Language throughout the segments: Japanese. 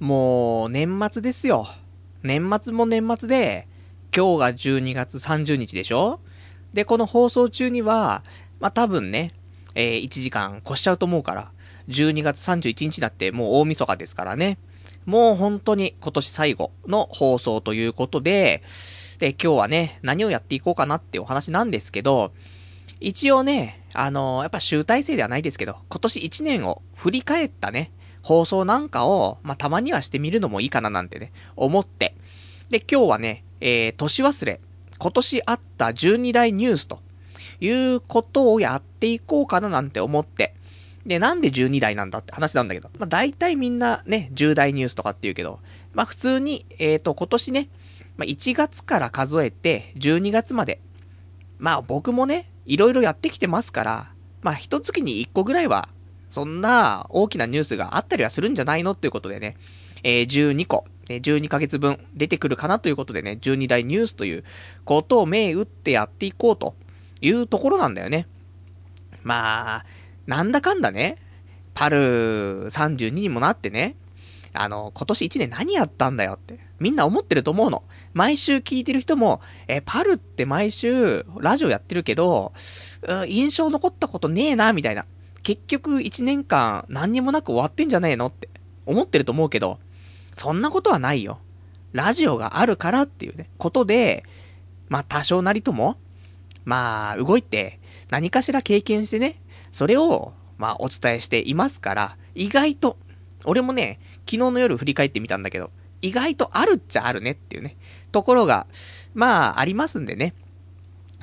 もう、年末ですよ。年末も年末で、今日が12月30日でしょ？で、この放送中には、まあ、多分ね、えー、1時間越しちゃうと思うから、12月31日だってもう大晦日ですからね。もう本当に今年最後の放送ということで、で、今日はね、何をやっていこうかなってお話なんですけど、一応ね、あのー、やっぱ集大成ではないですけど、今年1年を振り返ったね、放送なんかを、まあ、たまにはしてみるのもいいかななんてね、思って。で、今日はね、えー、年忘れ、今年あった12大ニュースということをやっていこうかななんて思って。で、なんで12代なんだって話なんだけど。まあ、大体みんなね、10代ニュースとかって言うけど、まあ、普通に、えっ、ー、と、今年ね、まあ、1月から数えて12月まで。まあ、僕もね、いろいろやってきてますから、まあ、一月に1個ぐらいはそんな大きなニュースがあったりはするんじゃないのっていうことでね、えー、12個、12ヶ月分出てくるかなということでね、12大ニュースということを銘打ってやっていこうというところなんだよね。まあ、なんだかんだね、パル32にもなってね、あの、今年1年何やったんだよって、みんな思ってると思うの。毎週聞いてる人も、え、パルって毎週ラジオやってるけど、うん、印象残ったことねえな、みたいな。結局1年間何にもなく終わってんじゃねえのって思ってると思うけど、そんなことはないよ。ラジオがあるからっていうね、ことで、まあ多少なりとも、まあ動いて何かしら経験してね、それをまあお伝えしていますから、意外と、俺もね、昨日の夜振り返ってみたんだけど、意外とあるっちゃあるねっていうね、ところが、まあありますんでね。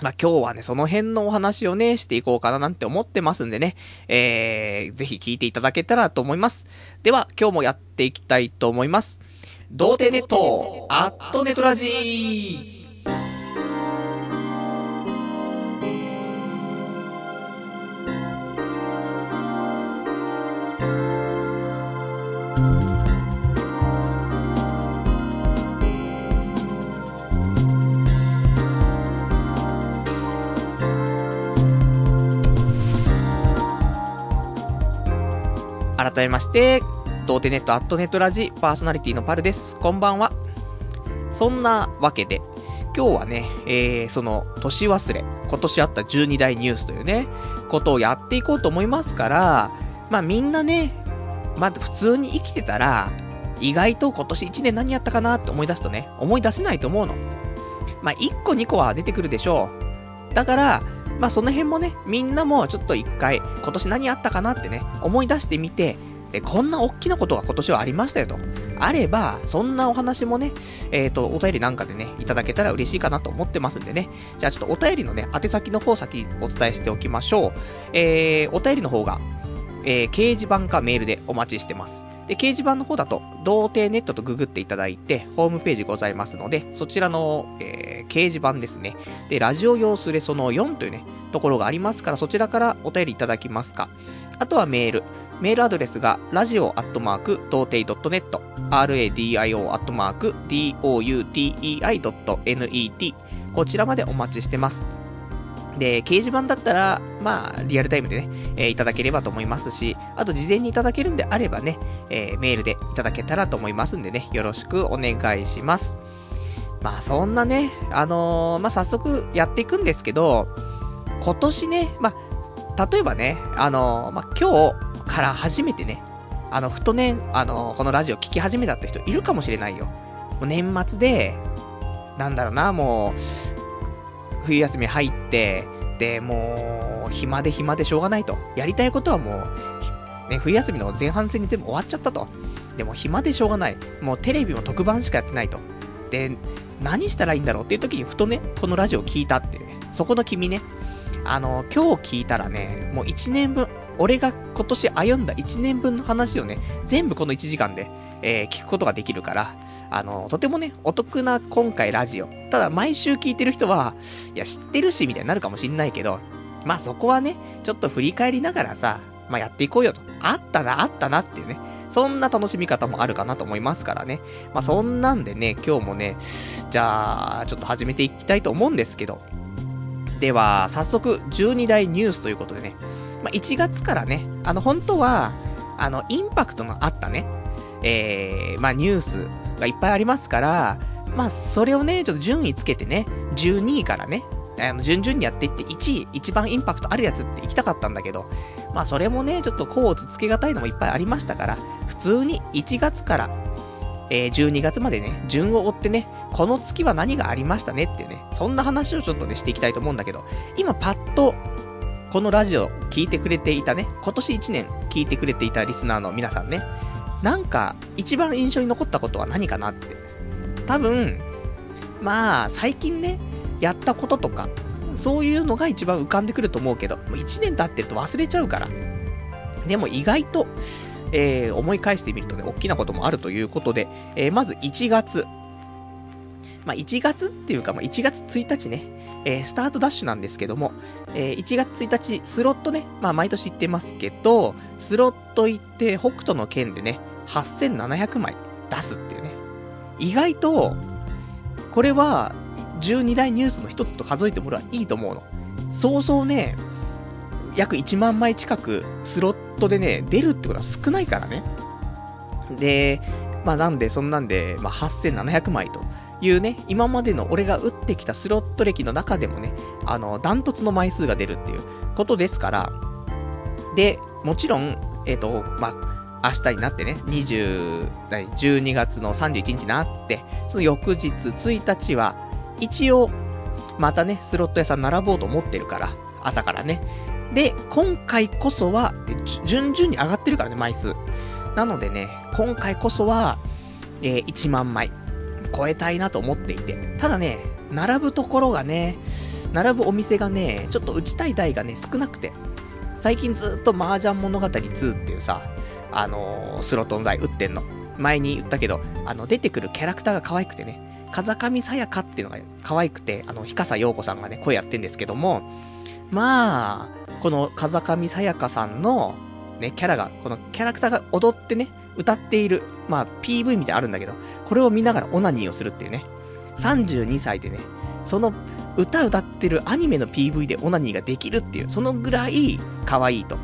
まあ、今日はね、その辺のお話をね、していこうかななんて思ってますんでね、えー、ぜひ聞いていただけたらと思います。では、今日もやっていきたいと思います。童貞ネット、アットネトラジー改めまして、童貞ネットアットネットラジパーソナリティのパルです。こんばんは。そんなわけで、今日はね、えー、その、年忘れ、今年あった12大ニュースというね、ことをやっていこうと思いますから、まあみんなね、まず普通に生きてたら、意外と今年1年何やったかなって思い出すとね、思い出せないと思うの。まあ1個2個は出てくるでしょう。だから、まあその辺もね、みんなもちょっと一回、今年何あったかなってね、思い出してみて、で、こんな大きなことが今年はありましたよと。あれば、そんなお話もね、えっ、ー、と、お便りなんかでね、いただけたら嬉しいかなと思ってますんでね。じゃあちょっとお便りのね、宛先の方先お伝えしておきましょう。えー、お便りの方が、えー、掲示板かメールでお待ちしてます。で、掲示板の方だと、童貞ネットとググっていただいて、ホームページございますので、そちらの、えー、掲示板ですね。で、ラジオ用スレその4というね、ところがありますから、そちらからお便りいただきますか。あとはメール。メールアドレスが、radio アットマーク、童貞 .net、radio アットマーク、doutei.net、こちらまでお待ちしてます。で、掲示板だったら、まあ、リアルタイムでね、えー、いただければと思いますし、あと事前にいただけるんであればね、えー、メールでいただけたらと思いますんでね、よろしくお願いします。まあ、そんなね、あのー、まあ、早速やっていくんですけど、今年ね、まあ、例えばね、あのまあ、今日から初めてね、あの、ふとね、あのこのラジオ聞き始めたって人いるかもしれないよ。もう年末で、なんだろうな、もう、冬休み入って、で、もう、暇で暇でしょうがないと。やりたいことはもう、ね、冬休みの前半戦に全部終わっちゃったと。でも暇でしょうがない。もうテレビも特番しかやってないと。で、何したらいいんだろうっていう時にふとね、このラジオ聞いたってね。そこの君ね、あの、今日聞いたらね、もう1年分、俺が今年歩んだ1年分の話をね、全部この1時間で、えー、聞くことができるから、あの、とてもね、お得な今回ラジオ。ただ、毎週聞いてる人は、いや、知ってるし、みたいになるかもしんないけど、まあそこはね、ちょっと振り返りながらさ、まあやっていこうよと。あったな、あったなっていうね。そんな楽しみ方もあるかなと思いますからね。まあそんなんでね、今日もね、じゃあ、ちょっと始めていきたいと思うんですけど。では、早速、12大ニュースということでね。まあ1月からね、あの、本当は、あの、インパクトのあったね、えー、まあニュースがいっぱいありますから、まあそれをね、ちょっと順位つけてね、12位からね、あの、順々にやっていって、1位、一番インパクトあるやつって行きたかったんだけど、まあそれもね、ちょっとコーツつけがたいのもいっぱいありましたから、普通に1月から、えー、12月までね、順を追ってね、この月は何がありましたねっていうね、そんな話をちょっとね、していきたいと思うんだけど、今パッと、このラジオ聞いてくれていたね、今年1年聞いてくれていたリスナーの皆さんね、なんか、一番印象に残ったことは何かなって。多分、まあ、最近ね、やったこととか、そういうのが一番浮かんでくると思うけど、もう1年経ってると忘れちゃうから。でも意外と、えー、思い返してみるとね、大きなこともあるということで、えー、まず1月。まあ、1月っていうか、まあ、1月1日ね、えー、スタートダッシュなんですけども、えー、1月1日、スロットね、まあ、毎年行ってますけど、スロット行って、北斗の剣でね、8700枚出すっていうね。意外と、これは、12大ニュースの一つと数えてもらいいと思うの。そうそうね、約1万枚近くスロットでね、出るってことは少ないからね。で、まあなんで、そんなんで、まあ8700枚というね、今までの俺が打ってきたスロット歴の中でもね、あの、ダントツの枚数が出るっていうことですから、で、もちろん、えっ、ー、と、まあ、明日になってね、20、12月の31日になって、その翌日1日は、一応、またね、スロット屋さん並ぼうと思ってるから、朝からね。で、今回こそは、順々に上がってるからね、枚数。なのでね、今回こそは、えー、1万枚、超えたいなと思っていて。ただね、並ぶところがね、並ぶお店がね、ちょっと打ちたい台がね、少なくて。最近ずっと麻雀物語2っていうさ、あのー、スロットの台打ってんの。前に言ったけど、あの、出てくるキャラクターが可愛くてね、風上さやかっていうのが可愛くて、あの、ひかさようこさんがね、声やってんですけども、まあ、この風上さやかさんの、ね、キャラが、このキャラクターが踊ってね、歌っている、まあ、PV みたいなあるんだけど、これを見ながらオナニーをするっていうね。32歳でね、その歌歌ってるアニメの PV でオナニーができるっていう、そのぐらい可愛いと。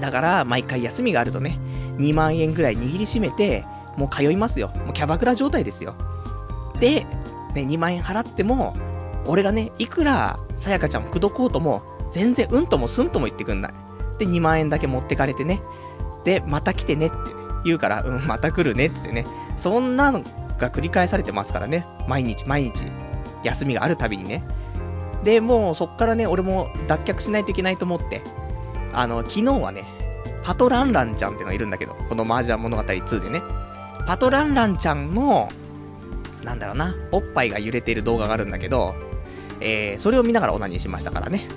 だから、毎回休みがあるとね、2万円ぐらい握りしめて、もう通いますよ。もうキャバクラ状態ですよ。で、ね、2万円払っても、俺がね、いくら、さやかちゃんを口説こうとも、全然うんともすんとも言ってくんない。で、2万円だけ持ってかれてね。で、また来てねって、言うから、うん、また来るねってね。そんなのが繰り返されてますからね。毎日毎日。休みがあるたびにね。で、もうそっからね、俺も脱却しないといけないと思って。あの、昨日はね、パトランランちゃんっていうのがいるんだけど、この麻雀物語2でね。パトランランちゃんの、なんだろうな、おっぱいが揺れている動画があるんだけど、えー、それを見ながらオナニーしましたからね。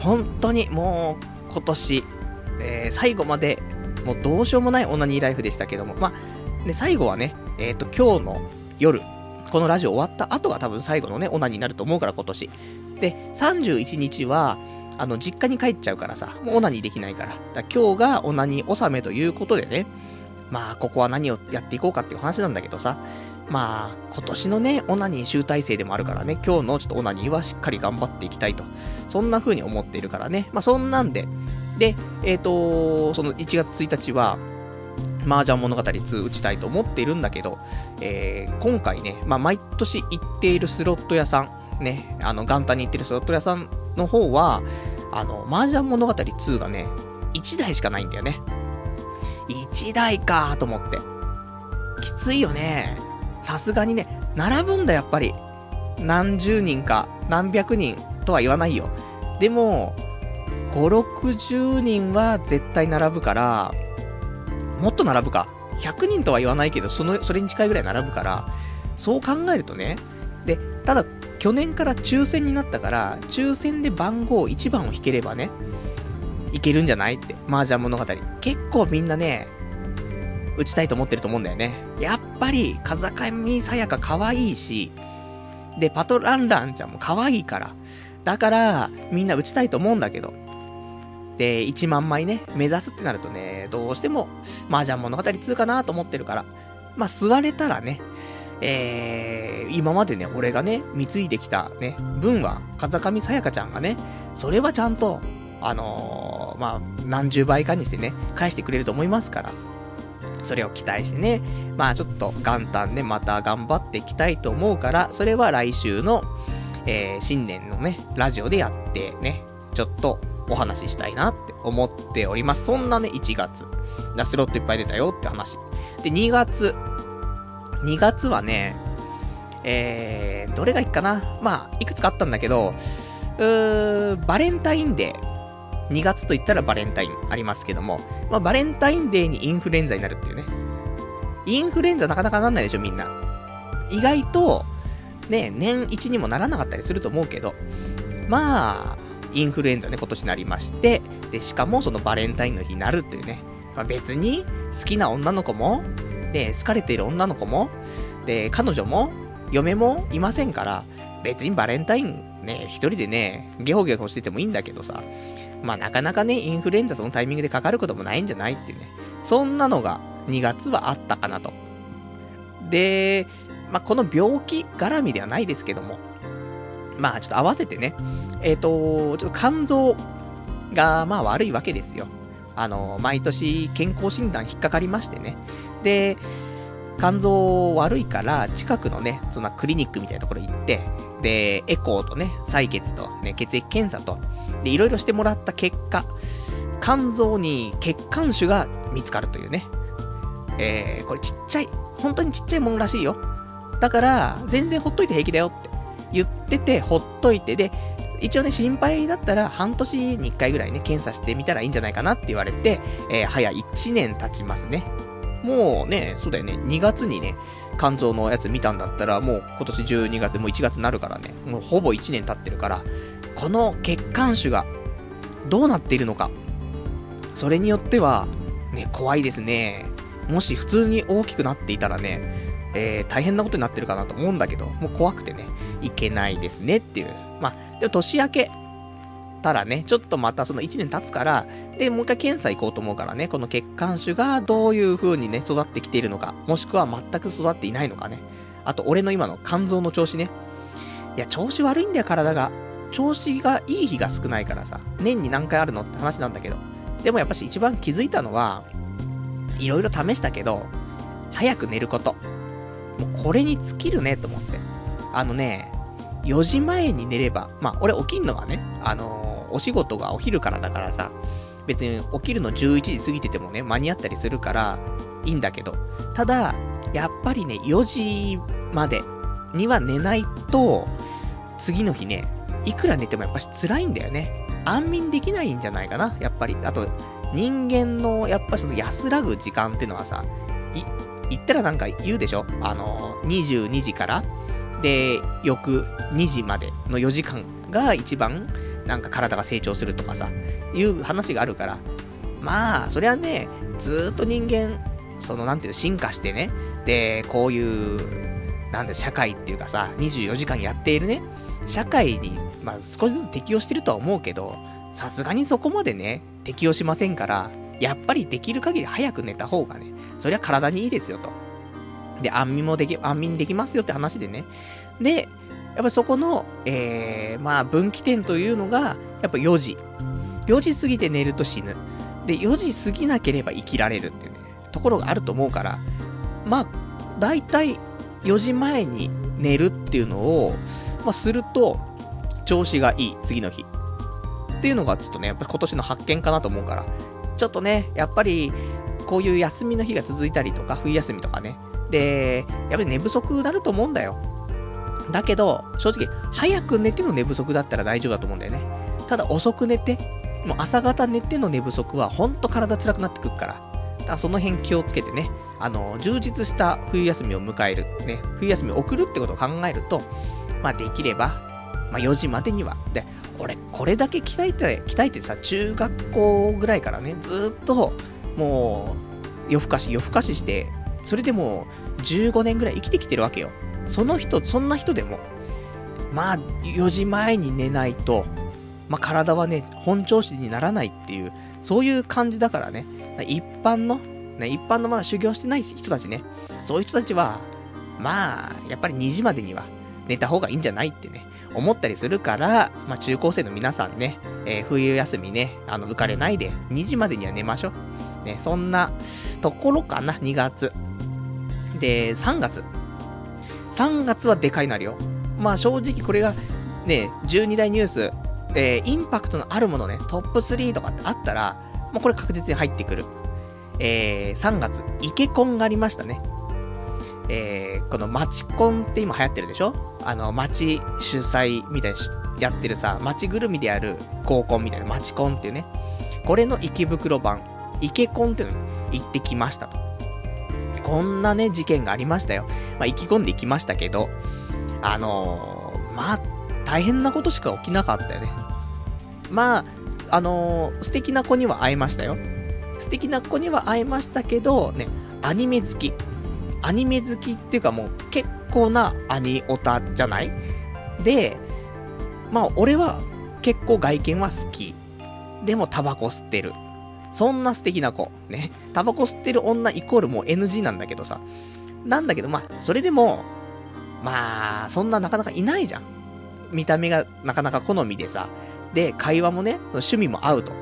本当にもう、今年、えー、最後まで、もうどうしようもないオナニーライフでしたけども、まあ、で、最後はね、えっ、ー、と、今日の夜、このラジオ終わった後が多分最後のね、オナニーになると思うから今年。で、31日は、あの、実家に帰っちゃうからさ、もうオナニーできないから。だから今日がオナニー納めということでね、まあ、ここは何をやっていこうかっていう話なんだけどさ、まあ、今年のね、オナニー集大成でもあるからね、今日のちょっとオナニーはしっかり頑張っていきたいと。そんな風に思っているからね。まあ、そんなんで。で、えっ、ー、とその1月1日は、麻雀物語2打ちたいと思っているんだけど、えー、今回ね、まあ、毎年行っているスロット屋さん、ね、あの、元旦に行ってるスロット屋さんの方は、あの、麻雀物語2がね、1台しかないんだよね。1台かと思って。きついよね。さすがにね、並ぶんだやっぱり。何十人か、何百人とは言わないよ。でも、5、60人は絶対並ぶから、もっと並ぶか。100人とは言わないけど、その、それに近いぐらい並ぶから、そう考えるとね、で、ただ、去年から抽選になったから、抽選で番号1番を引ければね、いけるんじゃないって、麻雀物語。結構みんなね、打ちたいと思ってると思うんだよね。やっぱり、風上さやか可愛いし、で、パトランランちゃんも可愛いから。だから、みんな打ちたいと思うんだけど。で、1万枚ね、目指すってなるとね、どうしても、麻雀物語2かなと思ってるから。まあ、座れたらね、えー、今までね、俺がね、貢いできたね、分は、風上さやかちゃんがね、それはちゃんと、あのー、まあ、何十倍かにしてね、返してくれると思いますから。それを期待してね、まあちょっと元旦ね、また頑張っていきたいと思うから、それは来週の、えー、新年のね、ラジオでやってね、ちょっとお話ししたいなって思っております。そんなね、1月。だスロットいっぱい出たよって話。で、2月。2月はね、えー、どれがいいかなまあ、いくつかあったんだけど、うー、バレンタインデー。2月と言ったらバレンタインありますけども、まあ、バレンタインデーにインフルエンザになるっていうね。インフルエンザなかなかなんないでしょ、みんな。意外と、ね、年1にもならなかったりすると思うけど、まあ、インフルエンザね、今年なりまして、で、しかもそのバレンタインの日になるっていうね。まあ、別に、好きな女の子も、で、好かれている女の子も、で、彼女も、嫁もいませんから、別にバレンタインね、一人でね、ゲホゲホしててもいいんだけどさ、まあなかなかね、インフルエンザそのタイミングでかかることもないんじゃないっていうね。そんなのが2月はあったかなと。で、まあこの病気絡みではないですけども、まあちょっと合わせてね、えっ、ー、と、ちょっと肝臓がまあ悪いわけですよ。あの、毎年健康診断引っかかりましてね。で、肝臓悪いから、近くのね、そんなクリニックみたいなところ行って、で、エコーとね、採血と、ね、血液検査と、で、いろいろしてもらった結果、肝臓に血管腫が見つかるというね。えー、これちっちゃい、本当にちっちゃいものらしいよ。だから、全然ほっといて平気だよって言ってて、ほっといて、で、一応ね、心配だったら半年に1回ぐらいね、検査してみたらいいんじゃないかなって言われて、えー、早1年経ちますね。もうね、そうだよね、2月にね、肝臓のやつ見たんだったら、もう今年12月、もう1月になるからね、もうほぼ1年経ってるから、この血管腫がどうなっているのか、それによっては、ね、怖いですね。もし普通に大きくなっていたらね、えー、大変なことになってるかなと思うんだけど、もう怖くてね、いけないですねっていう。まあ、でも年明け、たらね、ちょっとまたその1年経つから、で、もう一回検査行こうと思うからね、この血管腫がどういう風にね、育ってきているのか、もしくは全く育っていないのかね。あと、俺の今の肝臓の調子ね。いや、調子悪いんだよ、体が。調子がいい日が少ないからさ、年に何回あるのって話なんだけど。でもやっぱし一番気づいたのは、いろいろ試したけど、早く寝ること。もうこれに尽きるね、と思って。あのね、4時前に寝れば、まあ、俺起きんのがね、あのお仕事がお昼からだからさ、別に起きるの11時過ぎててもね、間に合ったりするから、いいんだけど、ただ、やっぱりね、4時までには寝ないと、次の日ね、いくら寝てもやっぱし辛いんだよね。安眠できないんじゃないかな、やっぱり。あと、人間の、やっぱその安らぐ時間ってのはさ、い、言ったらなんか言うでしょ？あの、22時から、で、翌2時までの4時間が一番なんか体が成長するとかさ、いう話があるから、まあ、そりゃね、ずっと人間、その、なんていうの、進化してね、で、こういう、なんで、社会っていうかさ、24時間やっているね、社会に、まあ、少しずつ適応してるとは思うけど、さすがにそこまでね、適応しませんから、やっぱりできる限り早く寝た方がね、そりゃ体にいいですよと。で、安眠もでき、安眠できますよって話でね。で、やっぱそこの、えー、まあ分岐点というのが、やっぱ4時。4時過ぎて寝ると死ぬ。で、4時過ぎなければ生きられるっていうね、ところがあると思うから、まあ、大体4時前に寝るっていうのを、まあ、すると、調子がいい、次の日。っていうのがちょっとね、やっぱ今年の発見かなと思うから、ちょっとね、やっぱり、こういう休みの日が続いたりとか、冬休みとかね。で、やっぱり寝不足になると思うんだよ。だけど、正直、早く寝ての寝不足だったら大丈夫だと思うんだよね。ただ遅く寝て、もう朝方寝ての寝不足はほんと体辛くなってくるから。だからその辺気をつけてね、あの、充実した冬休みを迎える、ね、冬休みを送るってことを考えると、まあできれば、まあ4時までには。で、俺、これだけ鍛えて、鍛えてさ、中学校ぐらいからね、ずっと、もう、夜更かし、夜更かしして、それでもう15年ぐらい生きてきてるわけよ。その人、そんな人でも、まあ、4時前に寝ないと、まあ、体はね、本調子にならないっていう、そういう感じだからね、一般の、ね、一般のまだ修行してない人たちね、そういう人たちは、まあ、やっぱり2時までには寝た方がいいんじゃないってね、思ったりするから、まあ、中高生の皆さんね、えー、冬休みね、あの、浮かれないで、2時までには寝ましょう。ね、そんなところかな、2月。で、3月。3月はでかいなるよ。まあ正直これが、ね、12大ニュース、えー、インパクトのあるものね、トップ3とかってあったら、もうこれ確実に入ってくる。えー、3月、イケコンがありましたね。えー、このマチコンって今流行ってるでしょ？あの、町主催みたいにやってるさ、町ぐるみでやる合コンみたいな、マチコンっていうね。これの池袋版、イケコンっていうのに行ってきましたと。こんなね、事件がありましたよ。まあ、意気込んでいきましたけど、あのー、まあ、大変なことしか起きなかったよね。まあ、あのー、素敵な子には会えましたよ。素敵な子には会えましたけど、ね、アニメ好き。アニメ好きっていうかもう結構なアニオタじゃない？で、まあ俺は結構外見は好き。でもタバコ吸ってる。そんな素敵な子。ね。タバコ吸ってる女イコールもう NG なんだけどさ。なんだけど、まあ、それでも、まあ、そんななかなかいないじゃん。見た目がなかなか好みでさ。で、会話もね、趣味も合うと。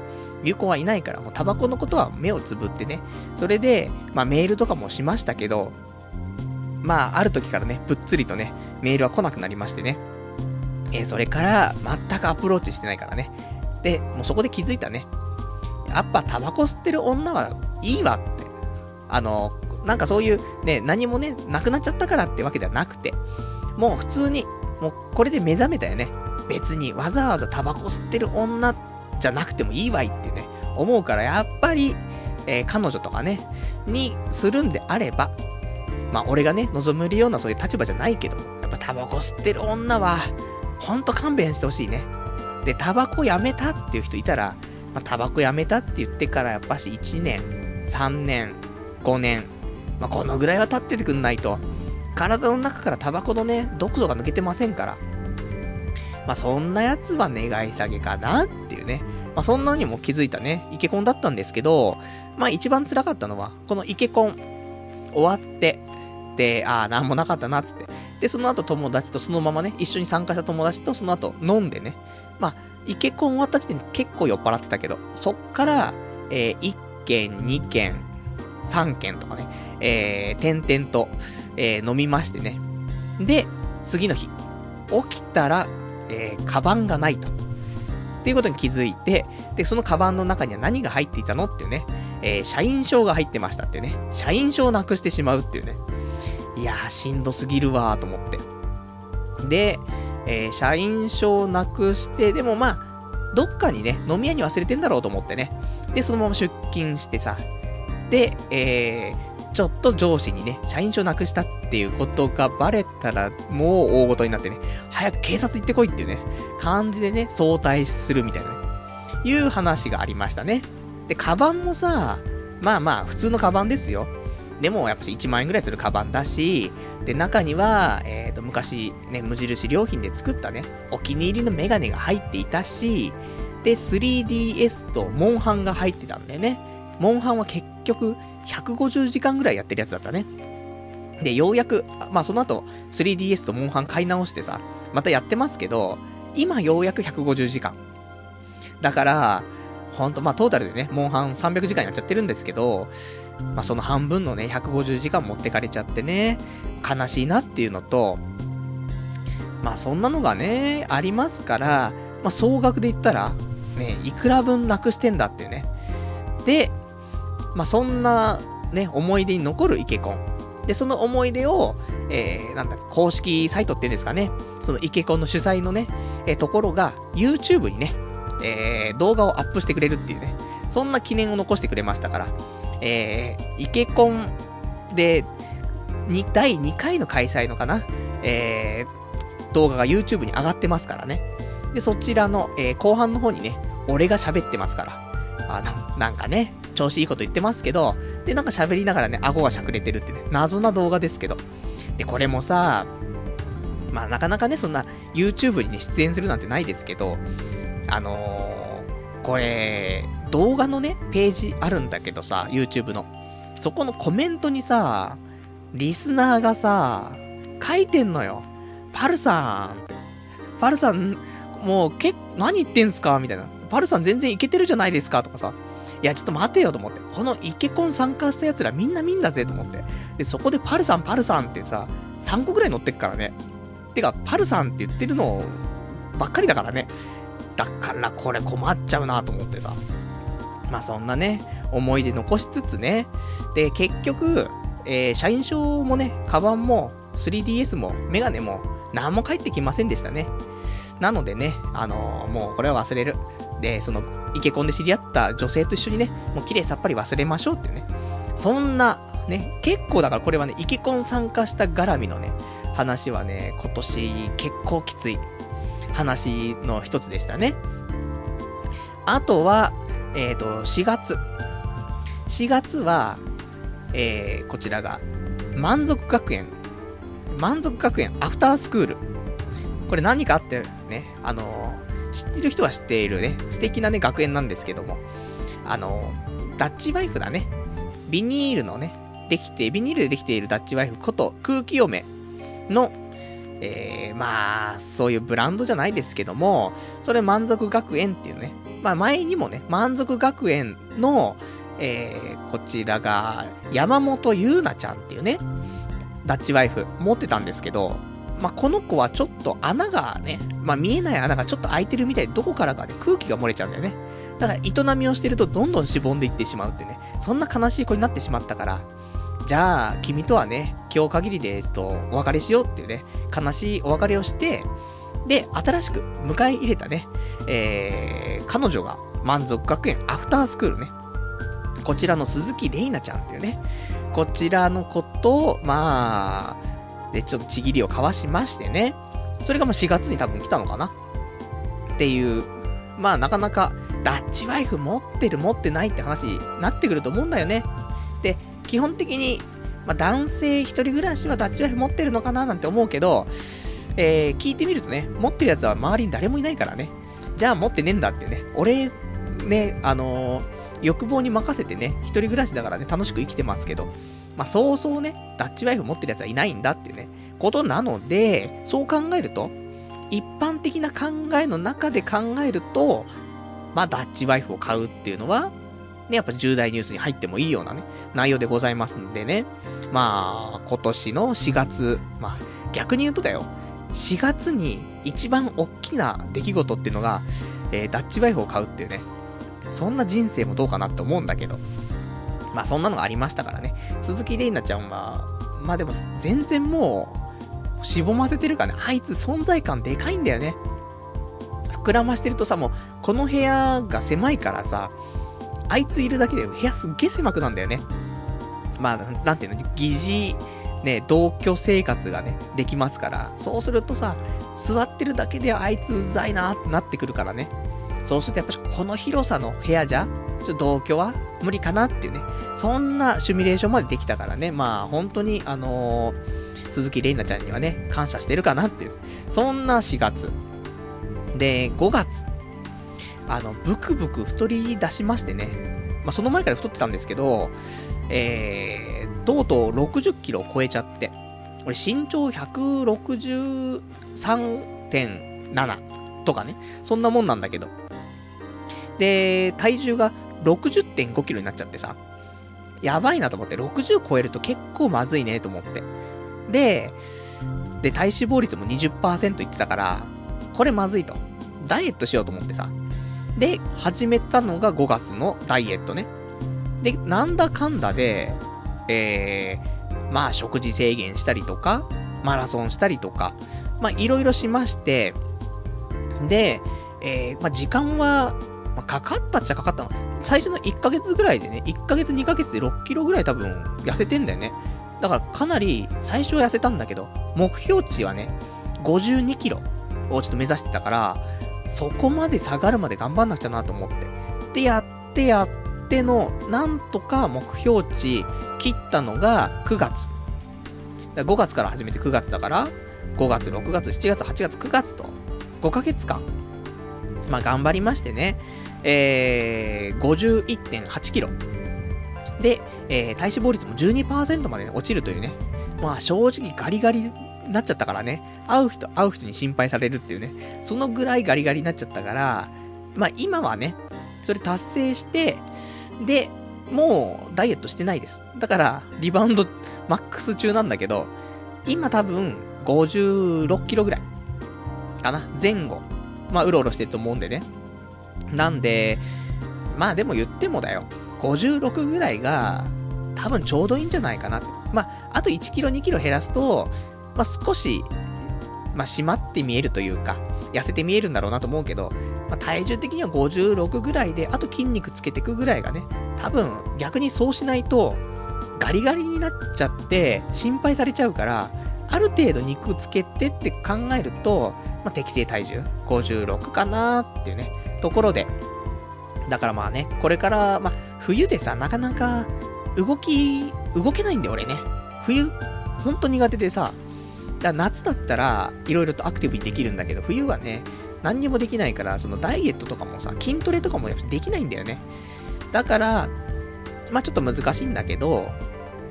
いう子はいないから、もうタバコのことは目をつぶってね。それで、まあメールとかもしましたけど、まあ、ある時からね、ぷっつりとね、メールは来なくなりましてね。え、それから、全くアプローチしてないからね。で、もうそこで気づいたね。やっぱタバコ吸ってる女はいいわって。あの、なんかそういうね、何もね、なくなっちゃったからってわけではなくて、もう普通に、もうこれで目覚めたよね。別にわざわざタバコ吸ってる女じゃなくてもいいわいってね、思うからやっぱり、えー、彼女とかね、にするんであれば、まあ俺がね、望むようなそういう立場じゃないけどやっぱタバコ吸ってる女は、ほんと勘弁してほしいね。で、タバコやめたっていう人いたら、まあ、タバコやめたって言ってからやっぱし1年、3年、5年、まあ、このぐらいは経っててくんないと、体の中からタバコのね、毒素が抜けてませんから。まあ、そんなやつは願い下げかなっていうね。まあ、そんなにも気づいたね、イケコンだったんですけど、まあ、一番辛かったのは、このイケコン、終わって、で、ああ、なんもなかったな、つって。で、その後友達とそのままね、一緒に参加した友達とその後飲んでね。まあ、イケコン終わった時点で結構酔っ払ってたけど、そっから、えー、1軒、2軒、3軒とかね、えー、点々と、えー、飲みましてね。で、次の日、起きたら、えー、カバンがないと。っていうことに気づいて、で、そのカバンの中には何が入っていたのっていうね、えー、社員証が入ってましたってね、社員証をなくしてしまうっていうね。いやー、しんどすぎるわーと思って。で、えー、社員証なくして、でもまあ、どっかにね、飲み屋に忘れてんだろうと思ってね。で、そのまま出勤してさ。で、えー、ちょっと上司にね、社員証なくしたっていうことがバレたら、もう大ごとになってね、早く警察行ってこいっていうね、感じでね、相対するみたいなね、いう話がありましたね。で、カバンもさ、まあまあ、普通のカバンですよ。でも、やっぱ1万円ぐらいするカバンだし、で、中には、えっ、ー、と、昔、ね、無印良品で作ったね、お気に入りのメガネが入っていたし、で、3DS とモンハンが入ってたんだよね。モンハンは結局、150時間ぐらいやってるやつだったね。で、ようやく、まあその後、3DS とモンハン買い直してさ、またやってますけど、今ようやく150時間。だから、ほんと、まあトータルでね、モンハン300時間やっちゃってるんですけど、まあ、その半分のね、150時間持ってかれちゃってね、悲しいなっていうのと、まあ、そんなのがね、ありますから、まあ、総額で言ったら、ね、いくら分なくしてんだっていうね。で、まあ、そんな、ね、思い出に残るイケコン。で、その思い出を、えー、なんだ、公式サイトっていうんですかね、そのイケコンの主催のね、えー、ところが、YouTube にね、えー、動画をアップしてくれるっていうね、そんな記念を残してくれましたから、えー、イケコンで、に、第2回の開催のかな、えー、動画が YouTube に上がってますからね。で、そちらの、えー、後半の方にね、俺が喋ってますから。あの、なんかね、調子いいこと言ってますけど、で、なんか喋りながらね、顎がしゃくれてるってね、謎な動画ですけど。で、これもさ、まあなかなかね、そんな YouTube にね、出演するなんてないですけど、あのー、これ、動画のね、ページあるんだけどさ、YouTube の。そこのコメントにさ、リスナーがさ、書いてんのよ。パルさん。パルさん、もう、け、何言ってんすか？みたいな。パルさん全然いけてるじゃないですか？とかさ。いや、ちょっと待てよと思って。このイケコン参加した奴らみんな見んだぜと思って。で、そこでパルさんパルさんってさ、3個ぐらい乗ってっからね。てか、パルさんって言ってるのばっかりだからね。だからこれ困っちゃうなと思ってさ。まあそんなね、思い出残しつつね。で、結局、えー、社員証もね、カバンも、3DS も、メガネも、何も返ってきませんでしたね。なのでね、あのー、もうこれは忘れる。で、その、イケコンで知り合った女性と一緒にね、もう綺麗さっぱり忘れましょうっていうね。そんな、ね、結構だからこれはね、イケコン参加した絡みのね、話はね、今年結構きつい話の一つでしたね。あとは、えっ、ー、と、4月。4月は、えー、こちらが、満足学園。満足学園アフタースクール。これ何かあってね、あのー、知ってる人は知っているね、素敵なね、学園なんですけども、あのー、ダッチワイフだね。ビニールのね、できて、ビニールでできているダッチワイフこと空気嫁の、えー、まあ、そういうブランドじゃないですけども、それ満足学園っていうね、まあ前にもね、満足学園の、えー、こちらが、山本優奈ちゃんっていうね、ダッチワイフ持ってたんですけど、まあ、この子はちょっと穴がね、まあ、見えない穴がちょっと開いてるみたいで、どこからかで、ね、空気が漏れちゃうんだよね。だから、営みをしてるとどんどんしぼんでいってしまうってね、そんな悲しい子になってしまったから、じゃあ、君とはね、今日限りで、ちょっと、お別れしようっていうね、悲しいお別れをして、で、新しく迎え入れたね、えー、彼女が満足学園アフタースクールね、こちらの鈴木玲奈ちゃんっていうね、こちらのことを、まあ、で、ちょっとちぎりを交わしましてね、それがもう4月に多分来たのかな。っていう、まあなかなか、ダッチワイフ持ってる持ってないって話になってくると思うんだよね。で、基本的に、まあ男性一人暮らしはダッチワイフ持ってるのかななんて思うけど、えー、聞いてみるとね、持ってるやつは周りに誰もいないからね。じゃあ持ってねえんだってね。俺、ね、あのー欲望に任せてね、一人暮らしだからね、楽しく生きてますけど、まあ、そうそうね、ダッチワイフ持ってるやつはいないんだっていうね、ことなので、そう考えると、一般的な考えの中で考えると、まあ、ダッチワイフを買うっていうのは、ね、やっぱ重大ニュースに入ってもいいようなね、内容でございますんでね。まあ、今年の4月、まあ、逆に言うとだよ、4月に一番大きな出来事っていうのが、えー、ダッチワイフを買うっていうね、そんな人生もどうかなって思うんだけど。まあそんなのがありましたからね。鈴木玲奈ちゃんは、まあでも全然もう、しぼませてるからね。あいつ存在感でかいんだよね。膨らましてるとさ、もう、この部屋が狭いからさ、あいついるだけで部屋すっげえ狭くなんだよね。まあ、なんていうの、疑似、ね、同居生活がね、できますから、そうするとさ、座ってるだけであいつうざいなってなってくるからね。そうするとやっぱこの広さの部屋じゃ、ちょ同居は無理かなっていうね、そんなシミュレーションまでできたからね、まあ本当にあのー、鈴木玲奈ちゃんにはね、感謝してるかなっていう、そんな4月。で、5月。あの、ブクブク太り出しましてね、まあその前から太ってたんですけど、えー、とうとう60キロを超えちゃって、俺身長163.7とかね、そんなもんなんだけど、で、体重が60.5キロになっちゃってさ、やばいなと思って、60超えると結構まずいねと思って。で、で、体脂肪率も20%いってたから、これまずいと。ダイエットしようと思ってさ。で、始めたのが5月のダイエットね。で、なんだかんだで、えー、まあ食事制限したりとか、マラソンしたりとか、まあいろいろしまして、で、えー、まあ時間はまあ、かかったっちゃかかったの。最初の1ヶ月ぐらいでね、1ヶ月2ヶ月で6キロぐらい多分痩せてんだよね。だからかなり最初は痩せたんだけど、目標値はね、52キロをちょっと目指してたから、そこまで下がるまで頑張んなくちゃなと思って。で、やってやっての、なんとか目標値切ったのが9月。だ5月から始めて9月だから、5月、6月、7月、8月、9月と、5ヶ月間。まあ頑張りましてね。えー、51.8キロ。で、えー、体脂肪率も12%まで、ね、落ちるというね。まあ正直ガリガリなっちゃったからね。会う人、会う人に心配されるっていうね。そのぐらいガリガリになっちゃったから、まあ今はね、それ達成して、で、もうダイエットしてないです。だから、リバウンドマックス中なんだけど、今多分56キロぐらい。かな前後。まあ、うろうろしてると思うんでね。なんで、まあでも言ってもだよ。56ぐらいが、多分ちょうどいいんじゃないかな。まあ、あと1キロ2キロ減らすと、まあ少し、まあ締まって見えるというか、痩せて見えるんだろうなと思うけど、まあ体重的には56ぐらいで、あと筋肉つけていくぐらいがね、多分逆にそうしないと、ガリガリになっちゃって心配されちゃうから、ある程度肉つけてって考えると、まあ、適正体重56かなっていうね、ところで。だからまあね、これから、まあ、冬でさ、なかなか動き、動けないんだよ俺ね。冬、ほんと苦手でさ、だ夏だったら、いろいろとアクティブにできるんだけど、冬はね、何にもできないから、そのダイエットとかもさ、筋トレとかもやっぱできないんだよね。だから、まあちょっと難しいんだけど、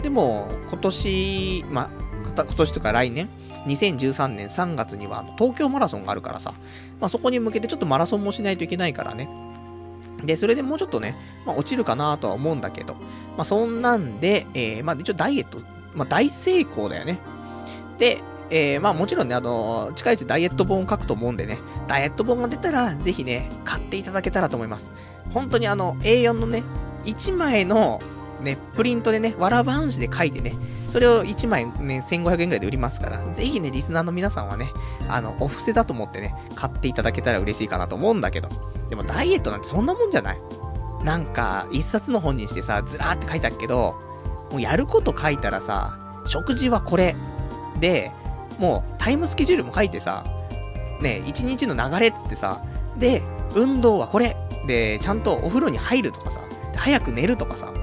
でも、今年、まあ、今年とか来年、2013年3月には東京マラソンがあるからさ、まあそこに向けてちょっとマラソンもしないといけないからね。で、それでもうちょっとね、まあ落ちるかなとは思うんだけど、まあそんなんで、えー、まあ一応ダイエット、まあ大成功だよね。で、えー、まあもちろんね、あのー近いうちダイエット本を書くと思うんでね、ダイエット本が出たら、ぜひね、買っていただけたらと思います。本当にあの、A4 のね、1枚の、ね、プリントでね、わらばんしで書いてね、それを1枚ね、1500円ぐらいで売りますから、ぜひね、リスナーの皆さんはね、あの、お布施だと思ってね、買っていただけたら嬉しいかなと思うんだけど、でもダイエットなんてそんなもんじゃないなんか、一冊の本にしてさ、ずらーって書いてあるけど、もうやること書いたらさ、食事はこれ。で、もうタイムスケジュールも書いてさ、ね、一日の流れっつってさ、で、運動はこれ。で、ちゃんとお風呂に入るとかさ、早く寝るとかさ、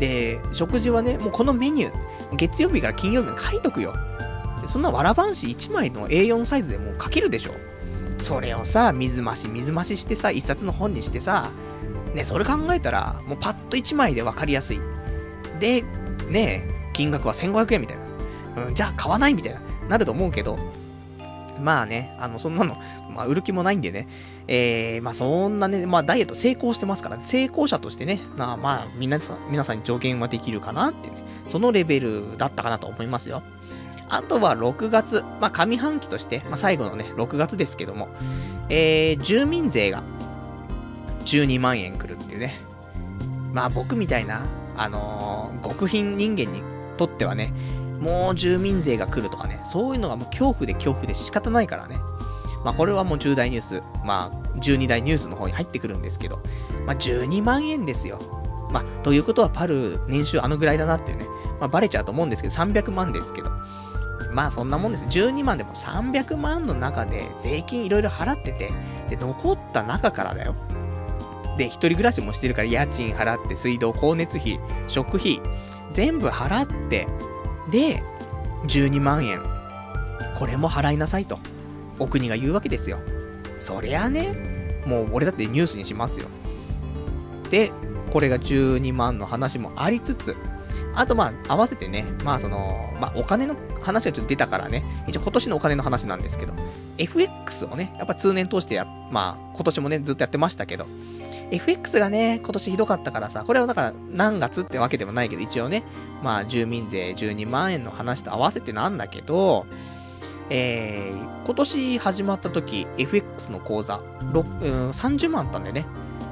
で、食事はね、もうこのメニュー、月曜日から金曜日に書いとくよ。そんなわらばんし1枚の A4 サイズでもう書けるでしょ。それをさ、水増し水増ししてさ、一冊の本にしてさ、ね、それ考えたら、もうパッと1枚で分かりやすい。で、ね、金額は1500円みたいな。うん、じゃあ買わないみたいな、なると思うけど、まあね、あの、そんなの、まあ、売る気もないんでね、えー、まあそんなね、まあダイエット成功してますから、成功者としてね、まあまあ、皆さん、皆さんに助言はできるかなってね、そのレベルだったかなと思いますよ。あとは6月、まあ上半期として、まあ最後のね、6月ですけども、えー、住民税が12万円来るっていうね。まあ僕みたいな、あのー極貧人間にとってはね、もう住民税が来るとかね、そういうのがもう恐怖で恐怖で仕方ないからね。まあこれはもう重大ニュース、まあ12大ニュースの方に入ってくるんですけど、まあ12万円ですよ。まあということはパル年収あのぐらいだなっていうね、まあバレちゃうと思うんですけど、300万ですけど。まあそんなもんです。12万でも300万の中で税金いろいろ払ってて、で、残った中からだよ。で、一人暮らしもしてるから家賃払って、水道、光熱費、食費、全部払って、で、12万円。これも払いなさいと。お国が言うわけですよ。そりゃね、もう俺だってニュースにしますよ。で、これが12万の話もありつつ、あとまあ、合わせてね、まあその、まあお金の話がちょっと出たからね、一応今年のお金の話なんですけど、FX をね、やっぱ通年通してや、まあ今年もね、ずっとやってましたけど、FX がね、今年ひどかったからさ、これはだから何月ってわけでもないけど、一応ね、まあ住民税12万円の話と合わせてなんだけど、えー、今年始まった時、FX の口座、うん、30万あったんだよね。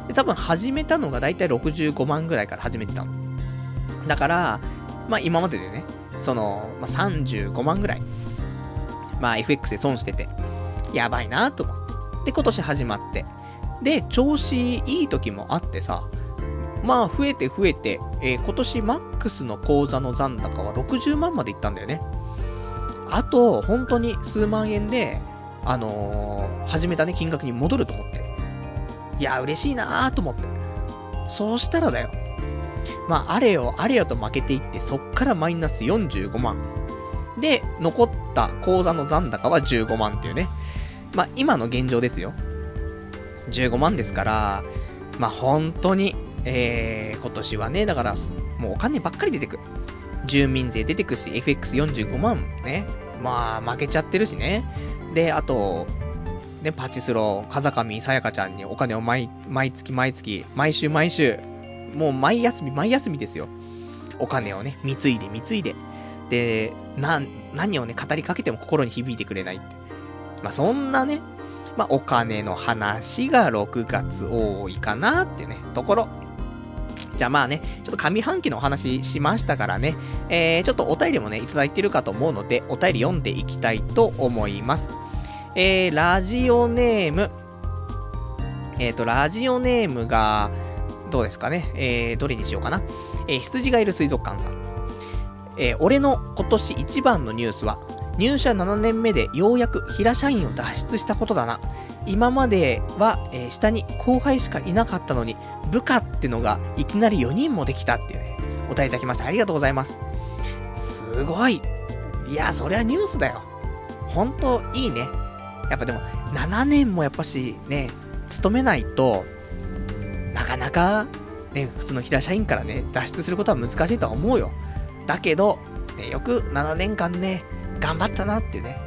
で、多分始めたのがだいたい65万ぐらいから始めてたの。だから、まあ今まででね、その、まあ35万ぐらい、まあ FX で損してて、やばいなと思って。で、今年始まって。で、調子いい時もあってさ、まあ増えて増えて、えー今年マックスの口座の残高は60万までいったんだよね。あと、本当に数万円で、あのー始めたね、金額に戻ると思って。いや、嬉しいなーと思って。そうしたらだよ。まあ、あれよ、あれよと負けていって、そっからマイナス45万。で、残った口座の残高は15万っていうね。まあ、今の現状ですよ。15万ですから、まあ、本当に、えー、今年はね、だから、もうお金ばっかり出てくる。住民税出てくるし、FX45 万ね。まあ、負けちゃってるしね。で、あと、ね、パチスロ、風上さやかちゃんにお金を毎、毎月毎月、毎週毎週、もう毎休み毎休みですよ。お金をね、貢いで貢いで。で、な、何をね、語りかけても心に響いてくれないって。まあ、そんなね、まあ、お金の話が6月多いかなっていうね、ところ。じゃあまあね、ちょっと上半期のお話しましたからね、えー、ちょっとお便りもね、いただいてるかと思うので、お便り読んでいきたいと思います。えー、ラジオネーム、えっ、ー、と、ラジオネームが、どうですかね、えー、どれにしようかな。えー、羊がいる水族館さん。えー、俺の今年一番のニュースは、入社7年目でようやく平社員を脱出したことだな。今までは、えー、下に後輩しかいなかったのに、部下ってのがいきなり4人もできたっていうね、お答えいただきました。ありがとうございます。すごい。いや、そりゃニュースだよ。ほんと、いいね。やっぱでも、7年もやっぱし、ね、勤めないと、なかなか、ね、普通の平社員からね、脱出することは難しいとは思うよ。だけど、ね、よく7年間ね、頑張ったなっていうね、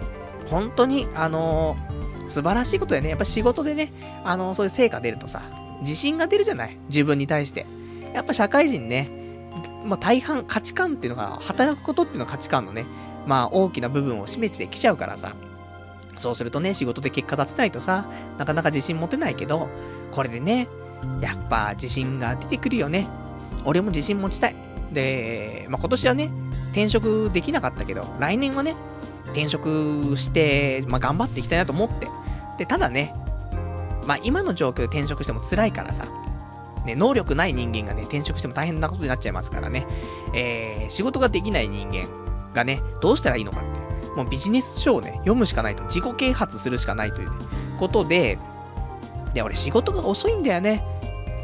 本当に、あのー、素晴らしいことでね、やっぱ仕事でね、あのー、そういう成果出るとさ、自信が出るじゃない？自分に対して。やっぱ社会人ね、まあ、大半価値観っていうのが、働くことっていうのは価値観のね、まあ大きな部分を占めてきちゃうからさ、そうするとね、仕事で結果出せないとさ、なかなか自信持てないけど、これでね、やっぱ自信が出てくるよね。俺も自信持ちたい。で、まあ、今年はね、転職できなかったけど、来年はね、転職して、まあ、頑張っていきたいなと思って。で、ただね、まあ、今の状況で転職しても辛いからさ、ね、能力ない人間がね、転職しても大変なことになっちゃいますからね、えー、仕事ができない人間がね、どうしたらいいのかって。もうビジネス書をね、読むしかないと。自己啓発するしかないという、ね、ことで、で、俺仕事が遅いんだよね。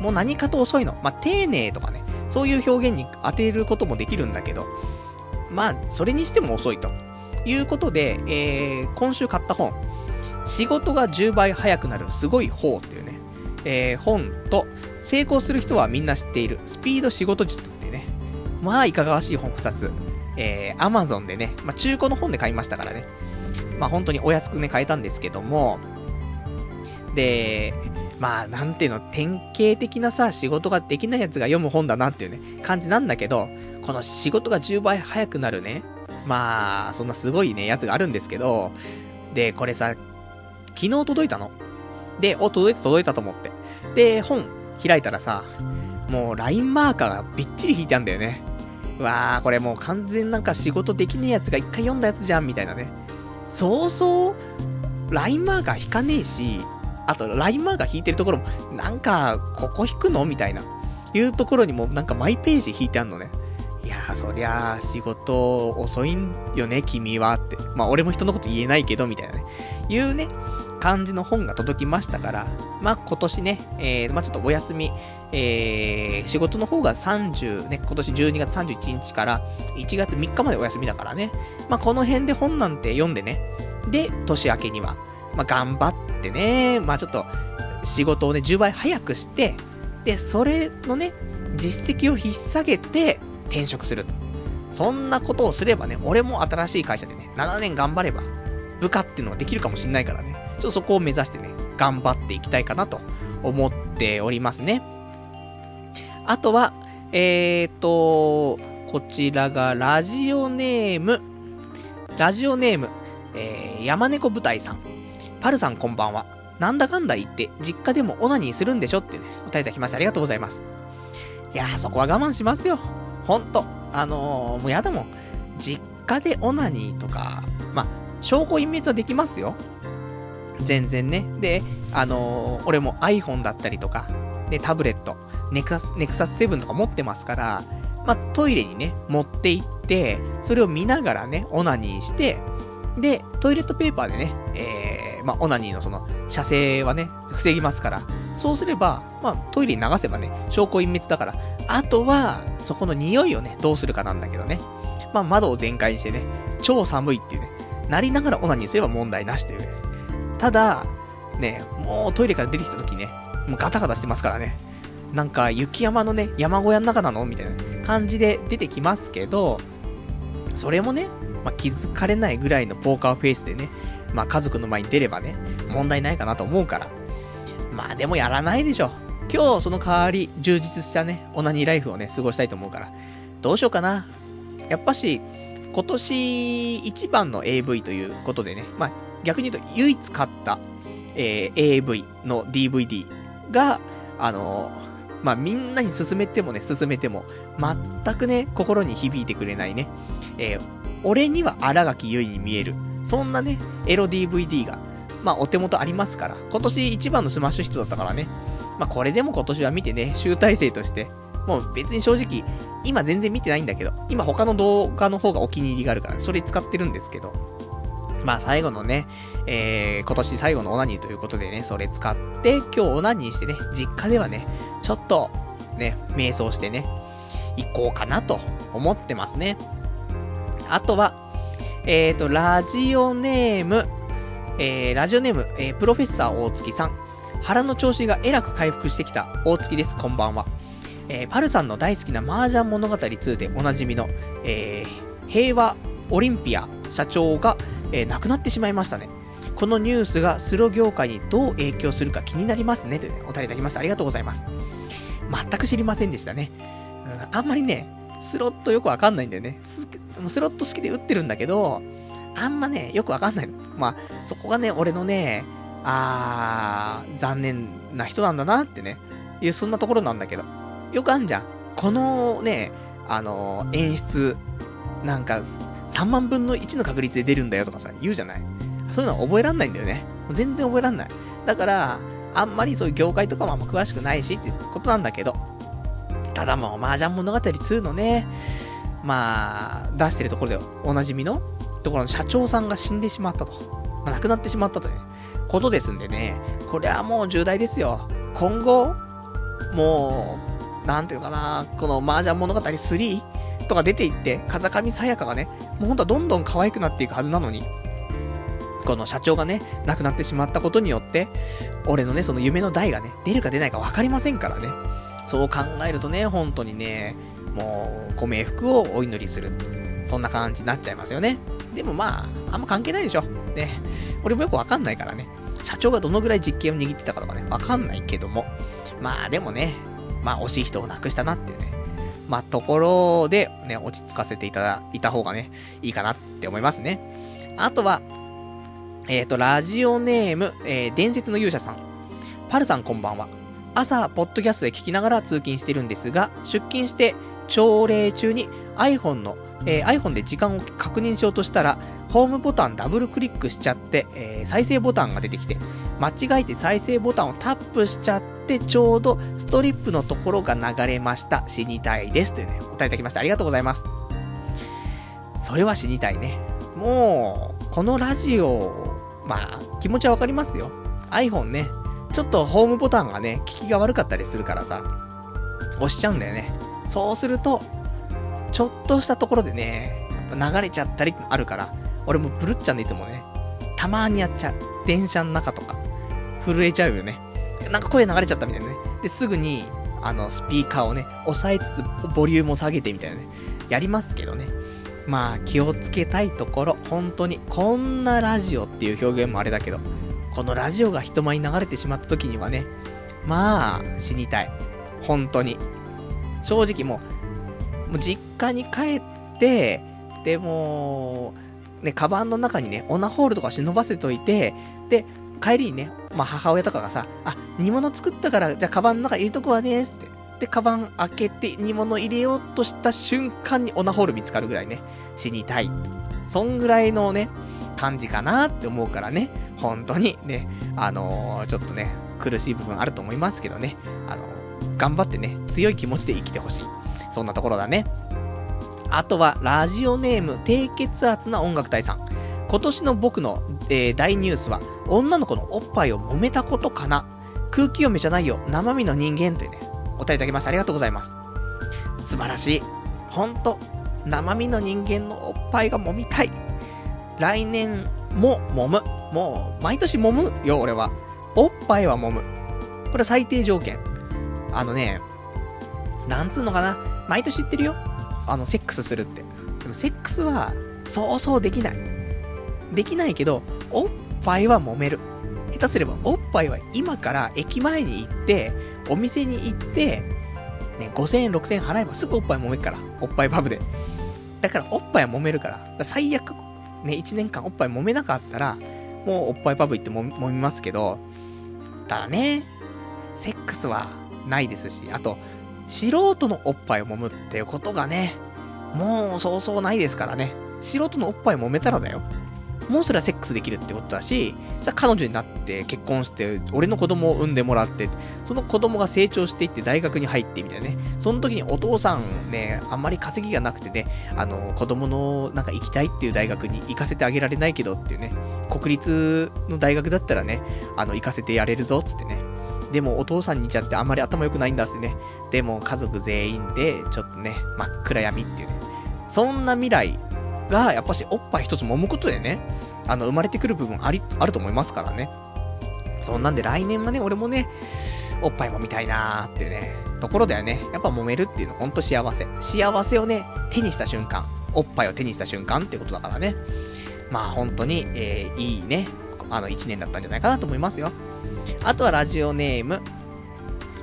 もう何かと遅いの。まあ、丁寧とかね、そういう表現に当てることもできるんだけど、まあ、それにしても遅いと。いうことで、えー、今週買った本、仕事が10倍早くなるすごい方っていうね、えー、本と、成功する人はみんな知っているスピード仕事術っていうね、まあ、いかがわしい本2つ。えー、アマゾンでね、まあ、中古の本で買いましたからね。まあ、本当にお安くね、買えたんですけども、で、まあ、なんていうの、典型的なさ、仕事ができないやつが読む本だなっていうね、感じなんだけど、この仕事が10倍早くなるね、まあ、そんなすごいね、やつがあるんですけど、で、これさ、昨日届いたの。で、お、届いた届いたと思って。で、本開いたらさ、もう LINE マーカーがびっちり引いてあんだよね。うわー、これもう完全なんか仕事できねえやつが一回読んだやつじゃん、みたいなね。そうそう、ラインマーカー引かねえし、あと、ラインマーカー引いてるところも、なんか、ここ引くの？みたいな。いうところにも、なんかマイページ引いてあんのね。いやー、そりゃあ、仕事遅いんよね、君はって。まあ、俺も人のこと言えないけど、みたいなね。いうね、感じの本が届きましたから、まあ、今年ね、えー、まあ、ちょっとお休み、えー、仕事の方が30、ね、今年12月31日から1月3日までお休みだからね。まあ、この辺で本なんて読んでね。で、年明けには、まあ、頑張ってね、まあ、ちょっと、仕事をね、10倍早くして、で、それのね、実績を引っ提げて転職すると。そんなことをすればね、俺も新しい会社でね、7年頑張れば、部下っていうのができるかもしんないからね。ちょっとそこを目指してね、頑張っていきたいかなと思っておりますね。あとは、えーと、こちらがラジオネーム、ラジオネーム、えー、山猫舞台さん。パルさんこんばんは。なんだかんだ言って、実家でもオナニーするんでしょってね、答えいただきましてありがとうございます。いやー、そこは我慢しますよ。ほんと。あのー、もうやだもん。実家でオナニーとか、まあ、証拠隠滅はできますよ。全然ね。で、あのー、俺も iPhone だったりとか、で、タブレット、ネクサス、ネクサス7とか持ってますから、まあ、トイレにね、持って行って、それを見ながらね、オナニーして、で、トイレットペーパーでね、えー、まあ、オナニーのその、射精はね、防ぎますから、そうすれば、まあ、トイレに流せばね、証拠隠滅だから、あとは、そこの匂いをね、どうするかなんだけどね。まあ、窓を全開にしてね、超寒いっていうね、なりながらオナニーすれば問題なしという、ね。ただ、ね、もうトイレから出てきた時ね、もうガタガタしてますからね。なんか雪山のね、山小屋の中なの？みたいな感じで出てきますけど、それもね、まあ、気づかれないぐらいのポーカーフェイスでね、まあ家族の前に出ればね、問題ないかなと思うから。まあでもやらないでしょ。今日その代わり充実したね、オナニーライフをね、過ごしたいと思うから。どうしようかな。やっぱし、今年一番の AV ということでね、まあ、逆に言うと唯一買った、えー、AV の DVD が、あのー、まあ、みんなに勧めてもね、勧めても、全くね、心に響いてくれないね、えー、俺には新垣結衣に見える、そんなね、エロ DVD が、まあ、お手元ありますから、今年一番のスマッシュヒットだったからね、まあ、これでも今年は見てね、集大成として、もう別に正直、今全然見てないんだけど、今他の動画の方がお気に入りがあるから、それ使ってるんですけど、まあ最後のね、えー、今年最後のオナニーということでね、それ使って、今日オナニーしてね、実家ではね、ちょっと、ね、瞑想してね、行こうかなと思ってますね。あとは、えっ、ー、と、ラジオネーム、えー、ラジオネーム、えー、プロフェッサー大月さん。腹の調子がえらく回復してきた大月です。こんばんは。えー、パルさんの大好きな麻雀物語2でおなじみの、えー、平和オリンピア社長が、えー、亡くなってしまいましたね。このニュースがスロ業界にどう影響するか気になりますね。というね、お便りいただきました。ありがとうございます。全く知りませんでしたね。うん、あんまりね、スロットよくわかんないんだよね。スロット好きで打ってるんだけど、あんまね、よくわかんない。まあ、そこがね、俺のね、あー、残念な人なんだなってね、いう、そんなところなんだけど。よくあんじゃん。このね、あのー、演出、なんか、3万分の1の確率で出るんだよとかさ、言うじゃないそういうのは覚えらんないんだよね。全然覚えらんない。だから、あんまりそういう業界とかもあんま詳しくないしってことなんだけど、ただもう、麻雀物語2のね、まあ、出してるところでおなじみのところの社長さんが死んでしまったと。まあ、亡くなってしまったということですんでね、これはもう重大ですよ。今後、もう、なんていうのかな、この麻雀物語3とか出ていって、風上さやかがね、もうほんとはどんどん可愛くなっていくはずなのに、この社長がね、亡くなってしまったことによって、俺のね、その夢の代がね、出るか出ないか分かりませんからね。そう考えるとね、本当にね、もう、ご冥福をお祈りする。そんな感じになっちゃいますよね。でもまあ、あんま関係ないでしょ。ね。俺もよくわかんないからね。社長がどのぐらい実権を握ってたかとかね、わかんないけども。まあでもね、まあ惜しい人を亡くしたなっていうね。まあところでね、落ち着かせていただいた方がね、いいかなって思いますね。あとは、えっ、ー、と、ラジオネーム、えー、伝説の勇者さん。パルさんこんばんは。朝、ポッドキャストで聞きながら通勤してるんですが、出勤して朝礼中に iPhone の、えー、iPhone で時間を確認しようとしたら、ホームボタンダブルクリックしちゃって、えー、再生ボタンが出てきて、間違えて再生ボタンをタップしちゃって、ちょうどストリップのところが流れました。死にたいです。というね、お答えいただきました。ありがとうございます。それは死にたいね。もう、このラジオ、まあ、気持ちはわかりますよ。iPhone ね、ちょっとホームボタンがね、効きが悪かったりするからさ、押しちゃうんだよね。そうすると、ちょっとしたところでね、流れちゃったりあるから、俺もブルッちゃんでいつもね、たまーにやっちゃう。電車の中とか、震えちゃうよね。なんか声流れちゃったみたいなね。で、すぐに、あの、スピーカーをね、押さえつつ、ボリュームを下げてみたいなね、やりますけどね。まあ、気をつけたいところ、本当に、こんなラジオっていう表現もあれだけど、このラジオが人前に流れてしまった時にはね、まあ、死にたい。本当に。正直もう、もう実家に帰って、でも、ね、カバンの中にね、オナホールとか忍ばせといて、で、帰りにね、まあ母親とかがさ、あ、煮物作ったから、じゃあカバンの中入れとくわね、つって。で、カバン開けて煮物入れようとした瞬間にオナホール見つかるぐらいね、死にたい。そんぐらいのね、感じかなって思うからね、本当にね、あのー、ちょっとね、苦しい部分あると思いますけどね、あのー、頑張ってね、強い気持ちで生きてほしい。そんなところだね。あとは、ラジオネーム、低血圧な音楽隊さん。今年の僕の、えー、大ニュースは、女の子のおっぱいを揉めたことかな空気読めじゃないよ、生身の人間というね、お答えいただきました。ありがとうございます。素晴らしい。ほんと、生身の人間のおっぱいが揉みたい。来年も揉む。もう、毎年揉むよ、俺は。おっぱいは揉む。これ最低条件。あのね、なんつうのかな？毎年言ってるよ。あの、セックスするって。でも、セックスは、そうそうできない。できないけど、おっぱいは揉める。下手すれば、おっぱいは今から駅前に行って、お店に行って、ね、5000円、6000円払えばすぐおっぱい揉めるから。おっぱいパブで。だからおっぱいは揉めるから。から最悪、ね、1年間おっぱい揉めなかったら、もうおっぱいパブ行って揉みますけど、ただね、セックスはないですし、あと、素人のおっぱいを揉むっていうことがね、もうそうそうないですからね。素人のおっぱい揉めたらだよ。もうそれはセックスできるってことだし、さ、彼女になって結婚して、俺の子供を産んでもらって、その子供が成長していって大学に入ってみたいなね。その時にお父さんね、あんまり稼ぎがなくてね、あの、子供のなんか行きたいっていう大学に行かせてあげられないけどっていうね、国立の大学だったらね、あの、行かせてやれるぞっ、つってね。でもお父さんにちゃってあんまり頭良くないんだってね。でも家族全員で、ちょっとね、真っ暗闇っていうね。そんな未来が、やっぱしおっぱい一つ揉むことでね、あの、生まれてくる部分あり、あると思いますからね。そんなんで来年はね、俺もね、おっぱいも見たいなーっていうね、ところだよね。やっぱ揉めるっていうのほんと幸せ。幸せをね、手にした瞬間、おっぱいを手にした瞬間ってことだからね。まあ本当に、えー、いいね、あの1年だったんじゃないかなと思いますよ。あとはラジオネーム、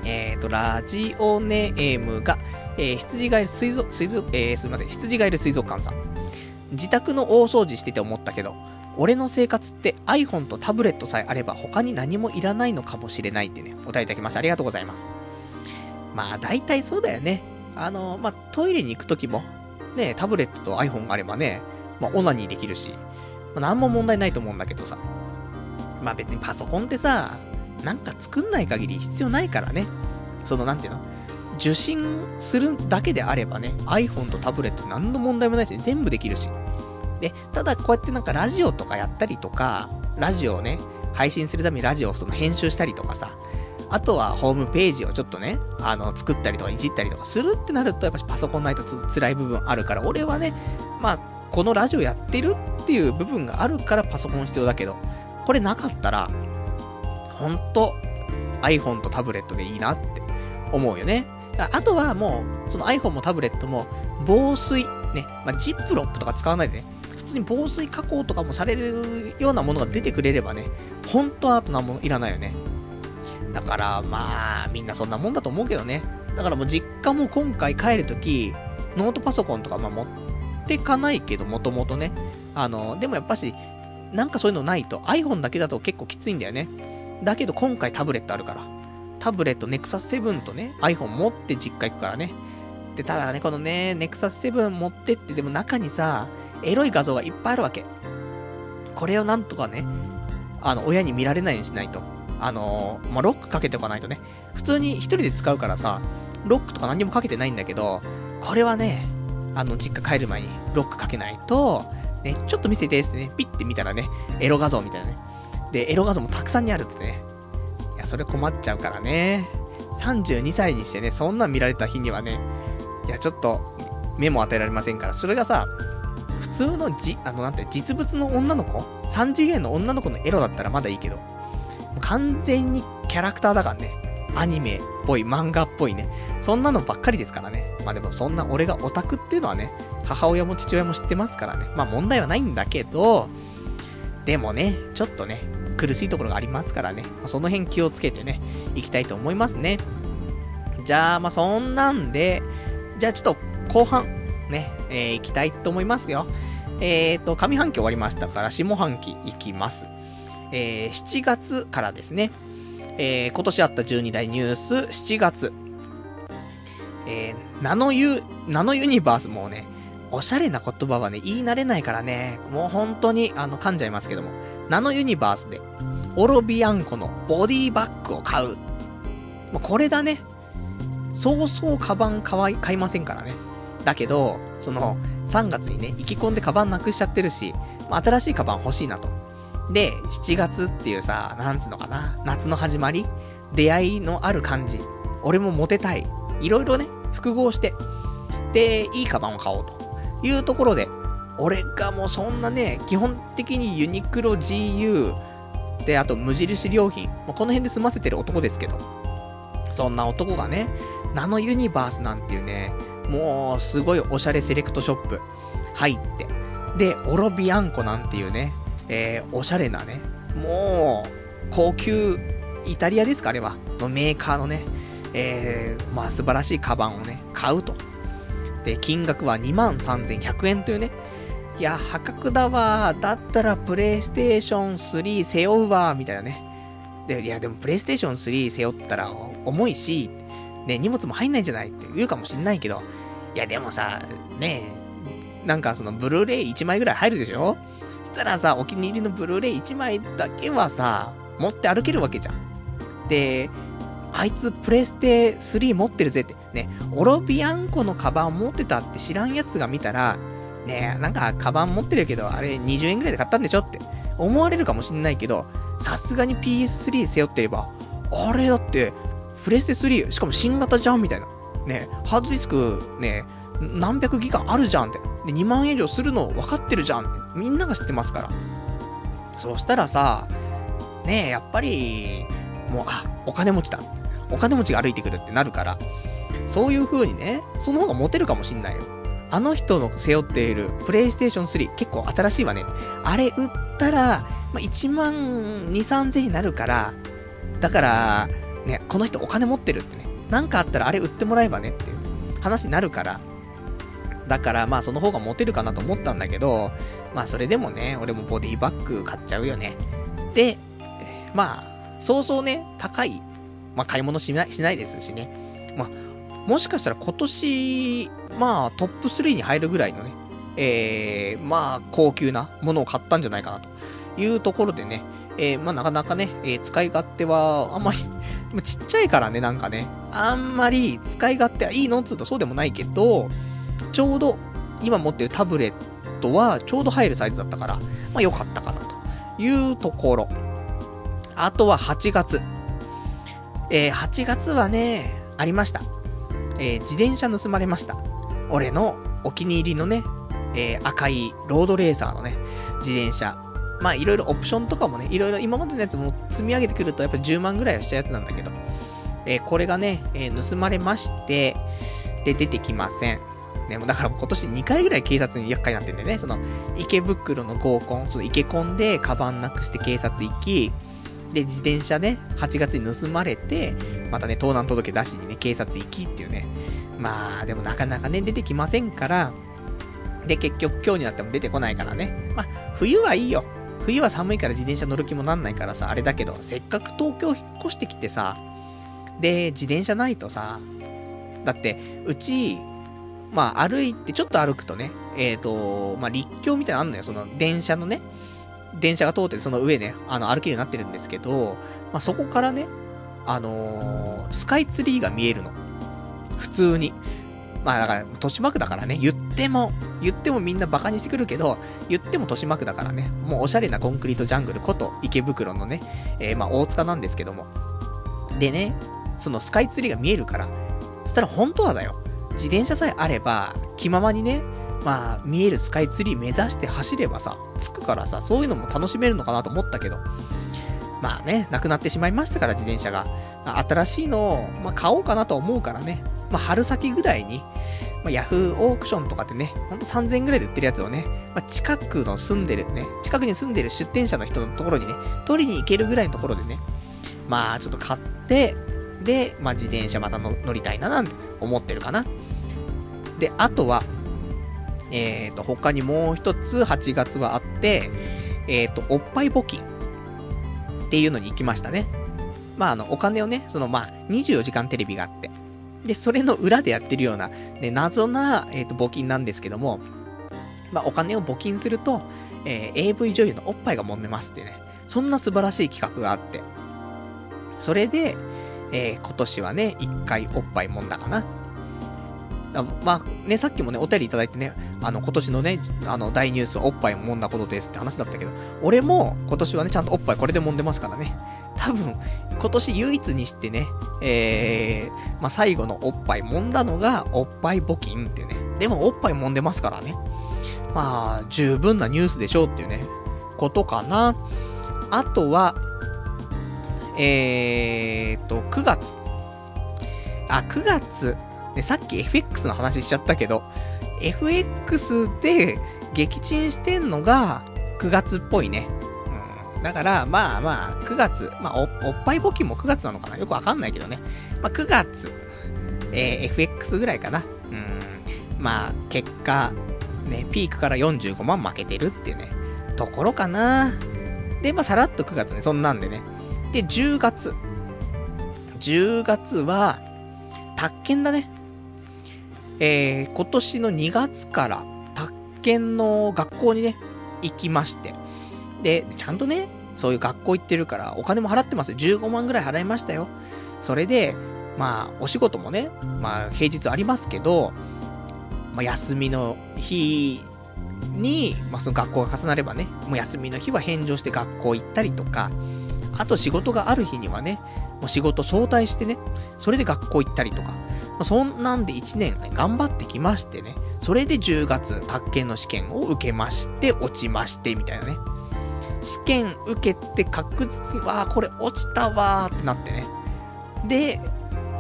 えっ、ー、と、ラジオネームが、えー、羊がいる水族、水族、えー、すみません、羊がいる水族館さん。自宅の大掃除してて思ったけど、俺の生活って iPhone とタブレットさえあれば他に何もいらないのかもしれないってね、お答えいただきました。ありがとうございます。まあ、大体そうだよね。あの、まあ、トイレに行くときも、ね、タブレットと iPhone があればね、まあ、オナニーできるし、まあ、何も問題ないと思うんだけどさ。まあ別にパソコンってさ、なんか作んない限り必要ないからね。その、なんていうの？受信するだけであればね、iPhone とタブレット何の問題もないし、全部できるし。で、ただこうやってなんかラジオとかやったりとか、ラジオをね、配信するためにラジオをその編集したりとかさ、あとはホームページをちょっとね、あの、作ったりとかいじったりとかするってなると、やっぱパソコンないと辛い部分あるから、俺はね、まあ、このラジオやってるっていう部分があるからパソコン必要だけど、これなかったら、ほんと、iPhone とタブレットでいいなって思うよね。あとはもう、その iPhone もタブレットも、防水、ね、まあ、ジップロックとか使わないでね、普通に防水加工とかもされるようなものが出てくれればね、本当はあと何ものいらないよね。だから、まあ、みんなそんなもんだと思うけどね。だからもう実家も今回帰るとき、ノートパソコンとかまあ持ってかないけど、もともとね。あの、でもやっぱし、なんかそういうのないと iPhone だけだと結構きついんだよね。だけど今回タブレットあるから。タブレット Nexus 7とね、iPhone 持って実家行くからね。で、ただね、このね、Nexus 7持ってって、でも中にさ、エロい画像がいっぱいあるわけ。これをなんとかね、あの、親に見られないようにしないと。あのー、まあ、ロックかけておかないとね。普通に一人で使うからさ、ロックとか何にもかけてないんだけど、これはね、あの、実家帰る前にロックかけないと、ね、ちょっと見せてってね、ピッて見たらね、エロ画像みたいなね。で、エロ画像もたくさんにあるってね。いや、それ困っちゃうからね。32歳にしてね、そんなん見られた日にはね、いや、ちょっと、目も与えられませんから、それがさ、普通のじ、あの、なんて、実物の女の子 ?3 次元の女の子のエロだったらまだいいけど、完全にキャラクターだからね。アニメっぽい、漫画っぽいね。そんなのばっかりですからね。まあでもそんな俺がオタクっていうのはね、母親も父親も知ってますからね。まあ問題はないんだけど、でもね、ちょっとね、苦しいところがありますからね。その辺気をつけてね、いきたいと思いますね。じゃあ、まあそんなんで、じゃあちょっと後半、ね、えー、いきたいと思いますよ。えっ、ー、と、上半期終わりましたから、下半期いきます。えー、7月からですね、えー、今年あった12大ニュース、7月。えー、ナノユ、ナノユニバースもね、おしゃれな言葉はね、言い慣れないからね、もう本当に、あの、噛んじゃいますけども、ナノユニバースで、オロビアンコのボディバッグを買う。もうこれだね。そうそうカバン買い、買いませんからね。だけど、その、3月にね、意気込んでカバンなくしちゃってるし、まあ、新しいカバン欲しいなと。で、7月っていうさ、なんつうのかな、夏の始まり出会いのある感じ。俺もモテたい。いろいろね、複合して。で、いいカバンを買おうというところで、俺がもうそんなね、基本的にユニクロ GU、で、あと無印良品、この辺で済ませてる男ですけど、そんな男がね、ナノユニバースなんていうね、もう、すごいおしゃれセレクトショップ入って、で、オロビアンコなんていうね、えー、おしゃれなね、もう、高級、イタリアですかあれは、のメーカーのね、えー、まあ素晴らしいカバンをね、買うと。で、金額は23,100円というね。いや、破格だわ。だったらプレイステーション3背負うわ。みたいなね。で、いや、でもプレイステーション3背負ったら重いし、ね、荷物も入んないんじゃないって言うかもしんないけど、いや、でもさ、ねなんかそのブルーレイ1枚ぐらい入るでしょ？そしたらさ、お気に入りのブルーレイ1枚だけはさ、持って歩けるわけじゃん。で、あいつプレステ3持ってるぜって、ね、オロビアンコのカバン持ってたって知らんやつが見たら、ねなんかカバン持ってるけど、あれ20円ぐらいで買ったんでしょって思われるかもしんないけど、さすがに PS3 背負ってれば、あれだって、プレステ3、しかも新型じゃんみたいな。ね、ハードディスク、ね、何百ギガあるじゃんって。で、2万円以上するの分かってるじゃんって。みんなが知ってますから。そしたらさ、ね、やっぱり、もう、あ、お金持ちだ。お金持ちが歩いてくるってなるから、そういう風にね、その方がモテるかもしんないよ。あの人の背負っているプレイステーション3、結構新しいわね。あれ売ったら、まあ、1万2、3000円になるから、だから、ね、この人お金持ってるってね。なんかあったらあれ売ってもらえばねっていう話になるから。だからまあその方がモテるかなと思ったんだけど、まあそれでもね、俺もボディバッグ買っちゃうよね。で、まあ、そうそうね、高い、まあ買い物しない、しないですしね。まあ、もしかしたら今年、まあトップ3に入るぐらいのね、えー、まあ高級なものを買ったんじゃないかなというところでね、えー、まあなかなかね、えー、使い勝手はあんまり ちっちゃいからね、なんかね、あんまり使い勝手はいいのっつうとそうでもないけど、ちょうど今持ってるタブレットはちょうど入るサイズだったから、まあ良かったかなというところ。あとは8月。えー、8月はね、ありました。えー、自転車盗まれました。俺のお気に入りのね、えー、赤いロードレーサーのね、自転車。まあいろいろオプションとかもね、いろいろ今までのやつも積み上げてくるとやっぱり10万ぐらいはしたやつなんだけど、えー、これがね、えー、盗まれまして、で、出てきません。ね、もうだから今年2回ぐらい警察に厄介になってんだよね。その、池袋の合コン、その池コンでカバンなくして警察行き、で、自転車ね、8月に盗まれて、またね、盗難届出しにね、警察行きっていうね。まあ、でもなかなかね、出てきませんから、で、結局今日になっても出てこないからね。まあ、冬はいいよ。冬は寒いから自転車乗る気もなんないからさ、あれだけど、せっかく東京引っ越してきてさ、で、自転車ないとさ、だって、うち、まあ、歩いて、ちょっと歩くとね、えっ、ー、と、まあ、立教みたいなのあんのよ。その、電車のね、電車が通ってその上ね、あの、歩けるようになってるんですけど、まあ、そこからね、あのー、スカイツリーが見えるの。普通に。まあだから、豊島区だからね、言っても、言ってもみんなバカにしてくるけど、言っても豊島区だからね、もうおしゃれなコンクリートジャングルこと池袋のね、えー、まあ大塚なんですけども。でね、そのスカイツリーが見えるから、そしたら本当はだよ。自転車さえあれば、気ままにね、まあ、見えるスカイツリー目指して走ればさ、着くからさ、そういうのも楽しめるのかなと思ったけど、まあね、なくなってしまいましたから、自転車が。新しいのを、まあ、買おうかなと思うからね、まあ、春先ぐらいに、まあ、ヤフーオークションとかでね、ほんと3000円ぐらいで売ってるやつをね、まあ、近くの住んでるね、近くに住んでる出店者の人のところにね、取りに行けるぐらいのところでね、まあちょっと買って、で、まあ自転車また乗りたいななんて思ってるかな。で、あとは、えっ、ー、と、他にもう一つ8月はあって、えっ、ー、と、おっぱい募金っていうのに行きましたね。まあ、あの、お金をね、その、まあ、24時間テレビがあって、で、それの裏でやってるような、ね、謎な、えっ、ー、と、募金なんですけども、まあ、お金を募金すると、えー、AV 女優のおっぱいが揉めますってね、そんな素晴らしい企画があって、それで、えー、今年はね、一回おっぱい揉んだかな。まあ、ね、さっきもね、お便りいただいてね、あの、今年のね、あの、大ニュースはおっぱいを揉んだことですって話だったけど、俺も今年はね、ちゃんとおっぱいこれで揉んでますからね。多分、今年唯一にしてね、えー、まあ、最後のおっぱい揉んだのが、おっぱい募金っていうね。でも、おっぱい揉んでますからね。まあ、十分なニュースでしょうっていうね、ことかな。あとは、えーと、9月。あ、9月。ね、さっき FX の話しちゃったけど、FX で撃沈してんのが9月っぽいね。うんだから、まあまあ、9月、まあお、おっぱい募金も9月なのかな？よくわかんないけどね。まあ、9月、えー、FX ぐらいかな。うん。まあ、結果、ね、ピークから45万負けてるっていうね、ところかな。で、まあ、さらっと9月ね、そんなんでね。で、10月。10月は、宅建だね。えー、今年の2月から、宅建の学校にね、行きまして。で、ちゃんとね、そういう学校行ってるから、お金も払ってますよ。15万ぐらい払いましたよ。それで、まあ、お仕事もね、まあ、平日ありますけど、まあ、休みの日に、まあ、その学校が重なればね、もう休みの日は返上して学校行ったりとか、あと仕事がある日にはね、もう仕事早退してね、それで学校行ったりとか、そんなんで1年ね、頑張ってきましてね、それで10月、宅建の試験を受けまして、落ちまして、みたいなね。試験受けて確実に、わあ、これ落ちたわーってなってね。で、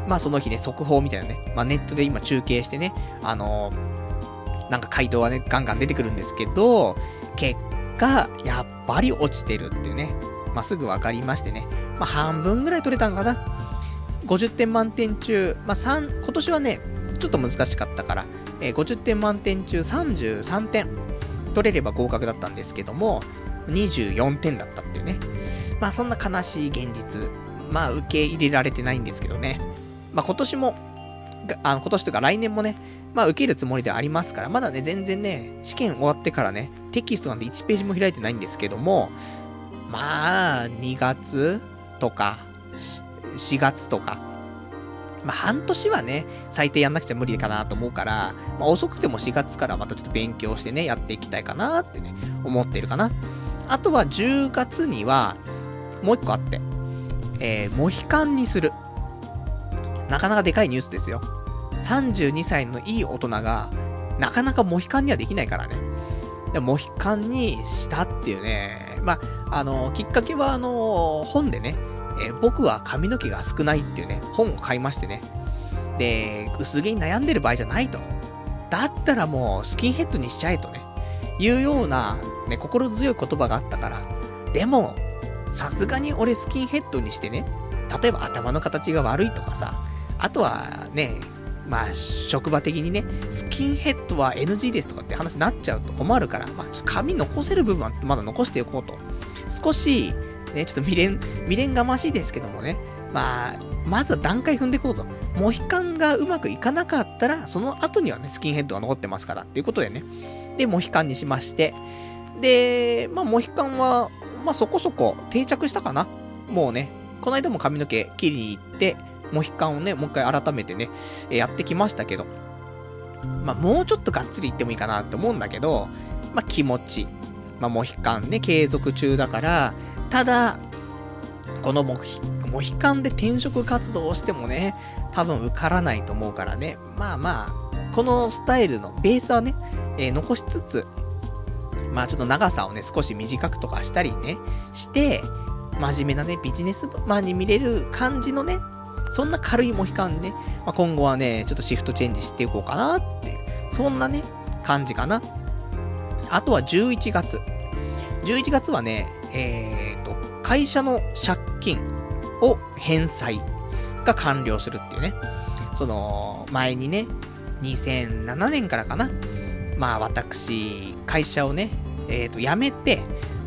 まあその日ね、速報みたいなね、まあネットで今中継してね、あのー、なんか回答がね、ガンガン出てくるんですけど、結果、やっぱり落ちてるっていうね、まあすぐ分かりましてね、まあ半分ぐらい取れたのかな。50点満点中、まあ3、今年はね、ちょっと難しかったから、えー、50点満点中33点取れれば合格だったんですけども、24点だったっていうね。まあそんな悲しい現実。まあ受け入れられてないんですけどね。まあ今年も、あの今年とか来年もね、まあ受けるつもりではありますから、まだね、全然ね、試験終わってからね、テキストなんで1ページも開いてないんですけども、まあ、2月とか、4月とか、まあ半年はね、最低やんなくちゃ無理かなと思うから、まあ遅くても4月からまたちょっと勉強してね、やっていきたいかなってね、思ってるかな。あとは10月には、もう一個あって、えー、モヒカンにする。なかなかでかいニュースですよ。32歳のいい大人が、なかなかモヒカンにはできないからね。でモヒカンにしたっていうね。まあ、あの、きっかけはあの、本でね、えー、僕は髪の毛が少ないっていうね、本を買いましてね。で、薄毛に悩んでる場合じゃないと。だったらもうスキンヘッドにしちゃえとね、いうような、ね、心強い言葉があったから。でも、さすがに俺スキンヘッドにしてね、例えば頭の形が悪いとかさ、あとはね、まあ、職場的にね、スキンヘッドは NG ですとかって話になっちゃうと困るから、まあ、髪残せる部分はまだ残しておこうと。少し、ね、ちょっと未練、未練がましいですけどもね、まあ、まずは段階踏んでいこうと。モヒカンがうまくいかなかったら、その後にはね、スキンヘッドが残ってますから、っていうことでね。で、モヒカンにしまして。で、まあ、モヒカンは、まあ、そこそこ定着したかな。もうね、この間も髪の毛切りに行って、モヒカンをね、もう一回改めてね、やってきましたけど。まあ、もうちょっとがっつり行ってもいいかなって思うんだけど、まあ、気持ち。まあ、モヒカンね、継続中だから、ただ、このモヒモヒカンで転職活動をしてもね、多分受からないと思うからね。まあまあ、このスタイルのベースはね、えー、残しつつ、まあちょっと長さをね、少し短くとかしたりね、して、真面目なね、ビジネスマンに見れる感じのね、そんな軽いモヒカンね、まあ、今後はね、ちょっとシフトチェンジしていこうかなって、そんなね、感じかな。あとは11月。11月はね、え、会社の借金を返済が完了するっていうね。その、前にね、2007年からかな。まあ私、会社をね、えっ、ー、と、辞めて、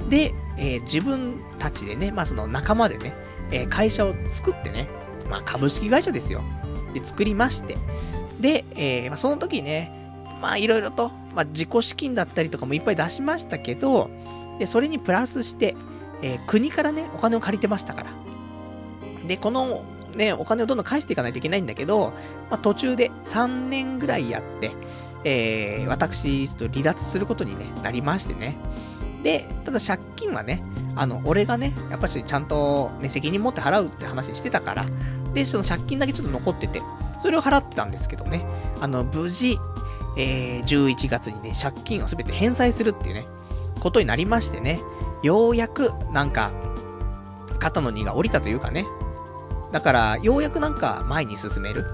で、えー、自分たちでね、まあその仲間でね、えー、会社を作ってね、まあ株式会社ですよ。で、作りまして。で、えー、まあその時ね、まあいろいろと、まあ自己資金だったりとかもいっぱい出しましたけど、で、それにプラスして、えー、国からね、お金を借りてましたから。で、この、ね、お金をどんどん返していかないといけないんだけど、まあ途中で3年ぐらいやって、えー、私、ちょっと離脱することに、ね、なりましてね。で、ただ借金はね、あの、俺がね、やっぱりちゃんとね、責任持って払うって話してたから、で、その借金だけちょっと残ってて、それを払ってたんですけどね、あの、無事、えー、11月にね、借金をすべて返済するっていうね、ことになりましてね、ようやく、なんか、肩の荷が下りたというかね、だから、ようやくなんか前に進める。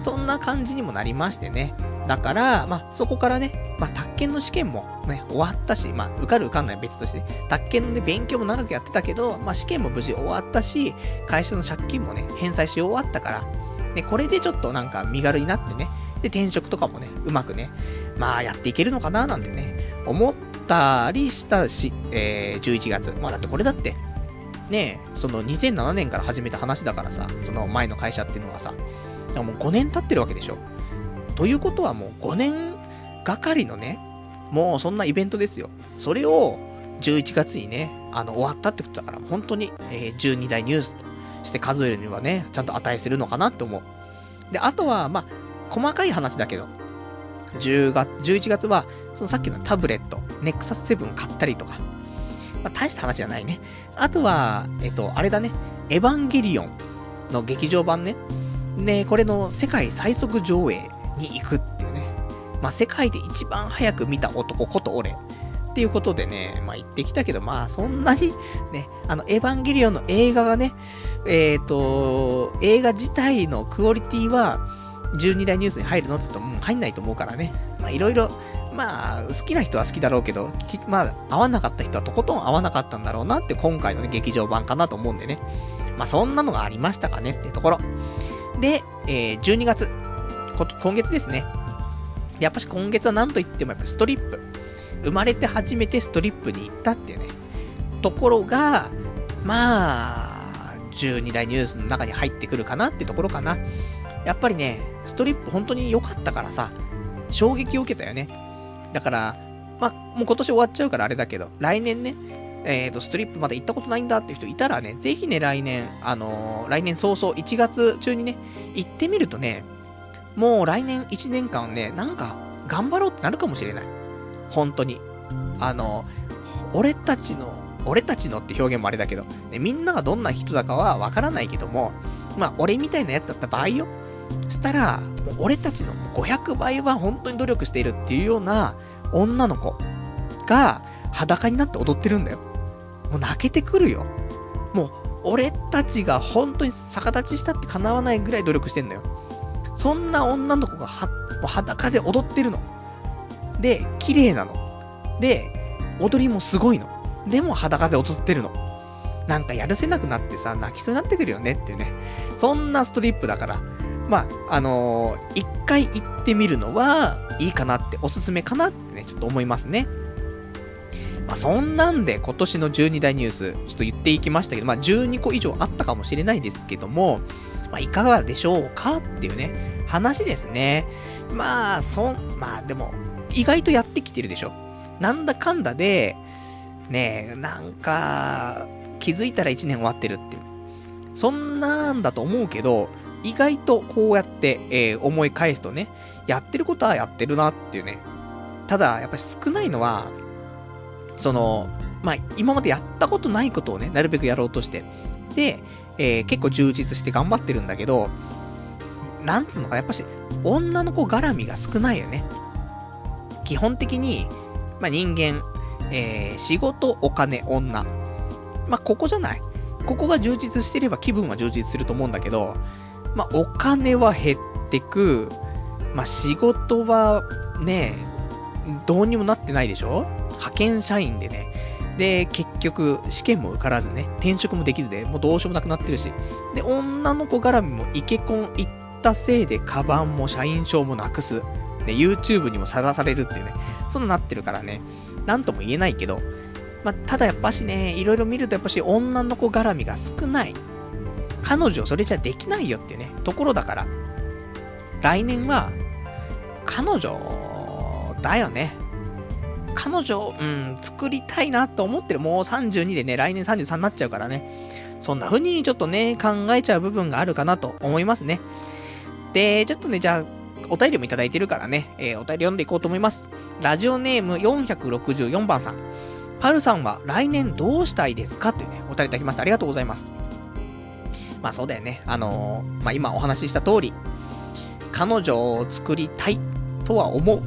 そんな感じにもなりましてね。だから、まあ、そこからね、まあ、宅建の試験もね、終わったし、まあ、受かる受かんない別として、宅建の、ね、勉強も長くやってたけど、まあ、試験も無事終わったし、会社の借金もね、返済し終わったから、ね、これでちょっとなんか身軽になってね、で、転職とかもね、うまくね、まあ、やっていけるのかななんてね、思ったりしたし、えー、11月。まあ、だってこれだって、ねその2007年から始めた話だからさ、その前の会社っていうのはさ、もう5年経ってるわけでしょ。ということはもう5年がかりのね、もうそんなイベントですよ。それを11月にね、あの、終わったってことだから、本当に、えー、12大ニュースとして数えるにはね、ちゃんと値するのかなって思う。で、あとは、まあ、細かい話だけど、10月、11月は、そのさっきのタブレット、ネクサス7買ったりとか、まあ、大した話じゃないね。あとは、えっと、あれだね、エヴァンゲリオンの劇場版ね。で、これの世界最速上映に行くっていうね。まあ、世界で一番早く見た男こと俺。っていうことでね、まあ、行ってきたけど、まあ、そんなに、ね、あの、エヴァンゲリオンの映画がね、えっ、ー、と、映画自体のクオリティは、12大ニュースに入るのって言うと、もう入んないと思うからね。まあ、いろいろ、まあ、好きな人は好きだろうけど、まあ、合わなかった人はとことん合わなかったんだろうなって、今回の、ね、劇場版かなと思うんでね。まあ、そんなのがありましたかねっていうところ。で、えー、12月。今月ですね。やっぱし今月は何と言ってもやっぱストリップ。生まれて初めてストリップに行ったっていうね、ところが、まあ、12大ニュースの中に入ってくるかなってところかな。やっぱりね、ストリップ本当に良かったからさ、衝撃を受けたよね。だから、まあ、もう今年終わっちゃうからあれだけど、来年ね、えっ、ー、と、ストリップまだ行ったことないんだっていう人いたらね、ぜひね、来年、あのー、来年早々、1月中にね、行ってみるとね、もう来年1年間ね、なんか、頑張ろうってなるかもしれない。本当に。あのー、俺たちの、俺たちのって表現もあれだけど、ね、みんながどんな人だかはわからないけども、まあ、俺みたいなやつだった場合よ。したら、もう俺たちの500倍は本当に努力しているっていうような女の子が裸になって踊ってるんだよ。もう泣けてくるよ。もう、俺たちが本当に逆立ちしたって叶わないぐらい努力してんだよ。そんな女の子がは、もう裸で踊ってるの。で、綺麗なの。で、踊りもすごいの。でも裸で踊ってるの。なんかやるせなくなってさ、泣きそうになってくるよねっていうね。そんなストリップだから、まあ、あのー、一回行ってみるのはいいかなって、おすすめかなってね、ちょっと思いますね。まあ、そんなんで今年の12大ニュース、ちょっと言っていきましたけど、まあ、12個以上あったかもしれないですけども、まあ、いかがでしょうかっていうね、話ですね。まあ、そん、まあでも、意外とやってきてるでしょ。なんだかんだで、ねえ、なんか、気づいたら1年終わってるっていう。そんなんだと思うけど、意外とこうやって、えー、思い返すとね、やってることはやってるなっていうね。ただ、やっぱり少ないのは、その、まあ、今までやったことないことをね、なるべくやろうとして。で、えー、結構充実して頑張ってるんだけど、なんつうのか、やっぱし、女の子絡みが少ないよね。基本的に、まあ、人間、えー、仕事、お金、女。まあ、ここじゃない。ここが充実してれば気分は充実すると思うんだけど、まあ、お金は減ってく。まあ、仕事は、ね、どうにもなってないでしょ？派遣社員でね。で、結局、試験も受からずね、転職もできずで、もうどうしようもなくなってるし。で、女の子絡みもイケコン行ったせいで、カバンも社員証もなくす。で、YouTube にもさらされるっていうね、そんななってるからね、なんとも言えないけど、まあ、ただやっぱしね、いろいろ見るとやっぱし女の子絡みが少ない。彼女それじゃできないよっていうね、ところだから、来年は、彼女、だよね。彼女、うん、作りたいなと思ってる。もう32でね、来年33になっちゃうからね。そんな風にちょっとね、考えちゃう部分があるかなと思いますね。で、ちょっとね、じゃあ、お便りもいただいてるからね、えー、お便り読んでいこうと思います。ラジオネーム464番さん。パルさんは来年どうしたいですかっていうね、お便りいただきました。ありがとうございます。まあそうだよね。あのー、まあ今お話しした通り、彼女を作りたいとは思う。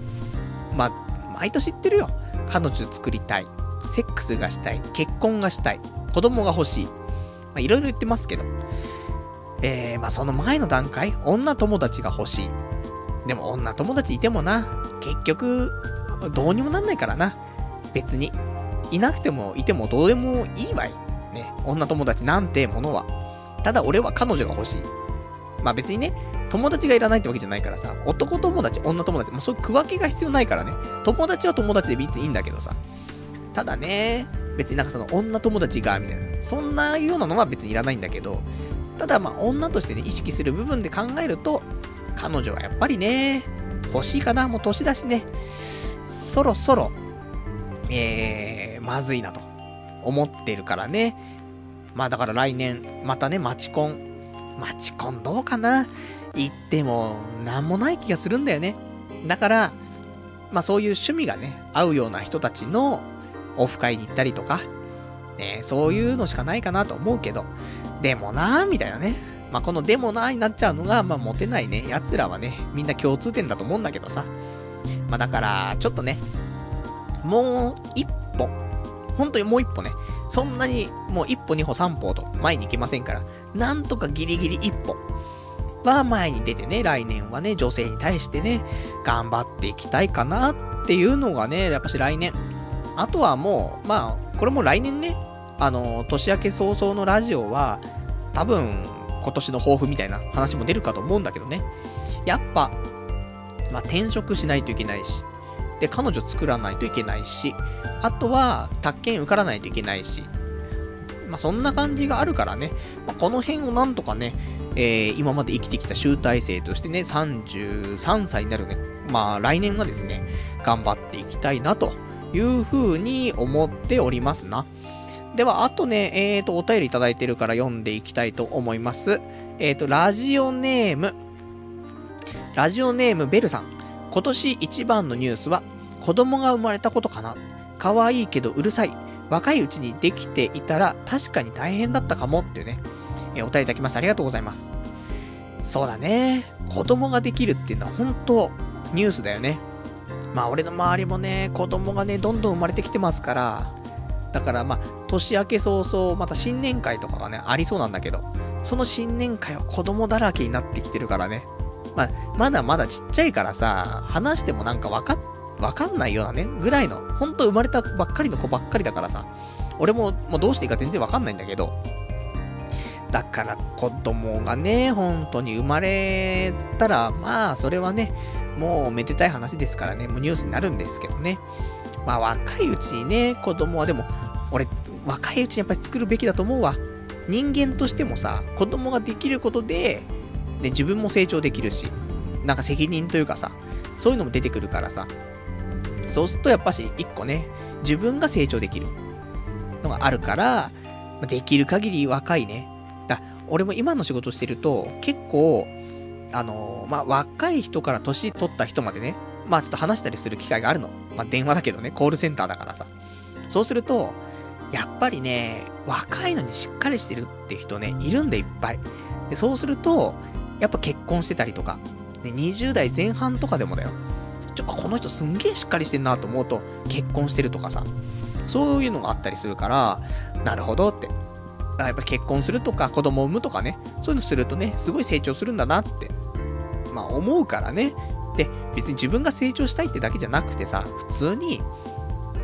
まあ、毎年言ってるよ。彼女作りたい。セックスがしたい。結婚がしたい。子供が欲しい。まあいろいろ言ってますけど。えー、まあ、その前の段階、女友達が欲しい。でも女友達いてもな、結局、どうにもなんないからな。別に。いなくてもいてもどうでもいいわい。ね、女友達なんてものは。ただ俺は彼女が欲しい。まあ別にね、友達がいらないってわけじゃないからさ、男友達、女友達、まあそういう区分けが必要ないからね。友達は友達で別にいいんだけどさ。ただね、別になんかその女友達が、みたいな。そんなようなのは別にいらないんだけど、ただまあ女としてね、意識する部分で考えると、彼女はやっぱりね、欲しいかな、もう年だしね、そろそろ、えー、まずいなと思ってるからね。まあだから来年、またね、マチコン。マチコンどうかな？言っても、なんもない気がするんだよね。だから、まあそういう趣味がね、合うような人たちのオフ会に行ったりとか、ね、そういうのしかないかなと思うけど、でもなーみたいなね。まあ、このでもなーになっちゃうのが、まあ、モテないね、奴らはね、みんな共通点だと思うんだけどさ。まあ、だから、ちょっとね、もう一歩、本当にもう一歩ね、そんなにもう一歩二歩三歩と前に行きませんから、なんとかギリギリ一歩は前に出てね、来年はね、女性に対してね、頑張っていきたいかなっていうのがね、やっぱし来年。あとはもう、まあ、これも来年ね、あの、年明け早々のラジオは、多分、今年の抱負みたいな話も出るかと思うんだけどね。やっぱ、まあ、転職しないといけないし、で、彼女作らないといけないし、あとは、宅建受からないといけないし、まあ、そんな感じがあるからね、まあ、この辺をなんとかね、えー、今まで生きてきた集大成としてね、33歳になるね、まあ、来年はですね、頑張っていきたいなというふうに思っておりますな。では、あとね、えーと、お便りいただいてるから読んでいきたいと思います。えーと、ラジオネーム、ラジオネームベルさん。今年一番のニュースは、子供が生まれたことかな。可愛いけどうるさい。若いうちにできていたら確かに大変だったかもっていうね、え、お便りいただきましてありがとうございます。そうだね。子供ができるっていうのは本当ニュースだよね。まあ俺の周りもね、子供がね、どんどん生まれてきてますから、だからまあ、年明け早々、また新年会とかがね、ありそうなんだけど、その新年会は子供だらけになってきてるからね。まあ、まだまだちっちゃいからさ、話してもなんかわか、わかんないようなね、ぐらいの、ほんと生まれたばっかりの子ばっかりだからさ、俺も、もうどうしていいか全然わかんないんだけど、だから子供がね、本当に生まれたら、まあ、それはね、もうめでたい話ですからね、もうニュースになるんですけどね。まあ若いうちにね、子供はでも、俺、若いうちにやっぱり作るべきだと思うわ。人間としてもさ、子供ができることで、で、自分も成長できるし、なんか責任というかさ、そういうのも出てくるからさ、そうするとやっぱし、一個ね、自分が成長できるのがあるから、できる限り若いね。だ、俺も今の仕事してると、結構、あのー、まあ、若い人から年取った人までね、まあちょっと話したりする機会があるの。まあ電話だけどね、コールセンターだからさ。そうすると、やっぱりね、若いのにしっかりしてるって人ね、いるんでいっぱい。でそうすると、やっぱ結婚してたりとか、ね、20代前半とかでもだよ。ちょ、この人すんげえしっかりしてんなと思うと、結婚してるとかさ、そういうのがあったりするから、なるほどって。やっぱ結婚するとか、子供産むとかね、そういうのするとね、すごい成長するんだなって、まあ思うからね。で、別に自分が成長したいってだけじゃなくてさ、普通に、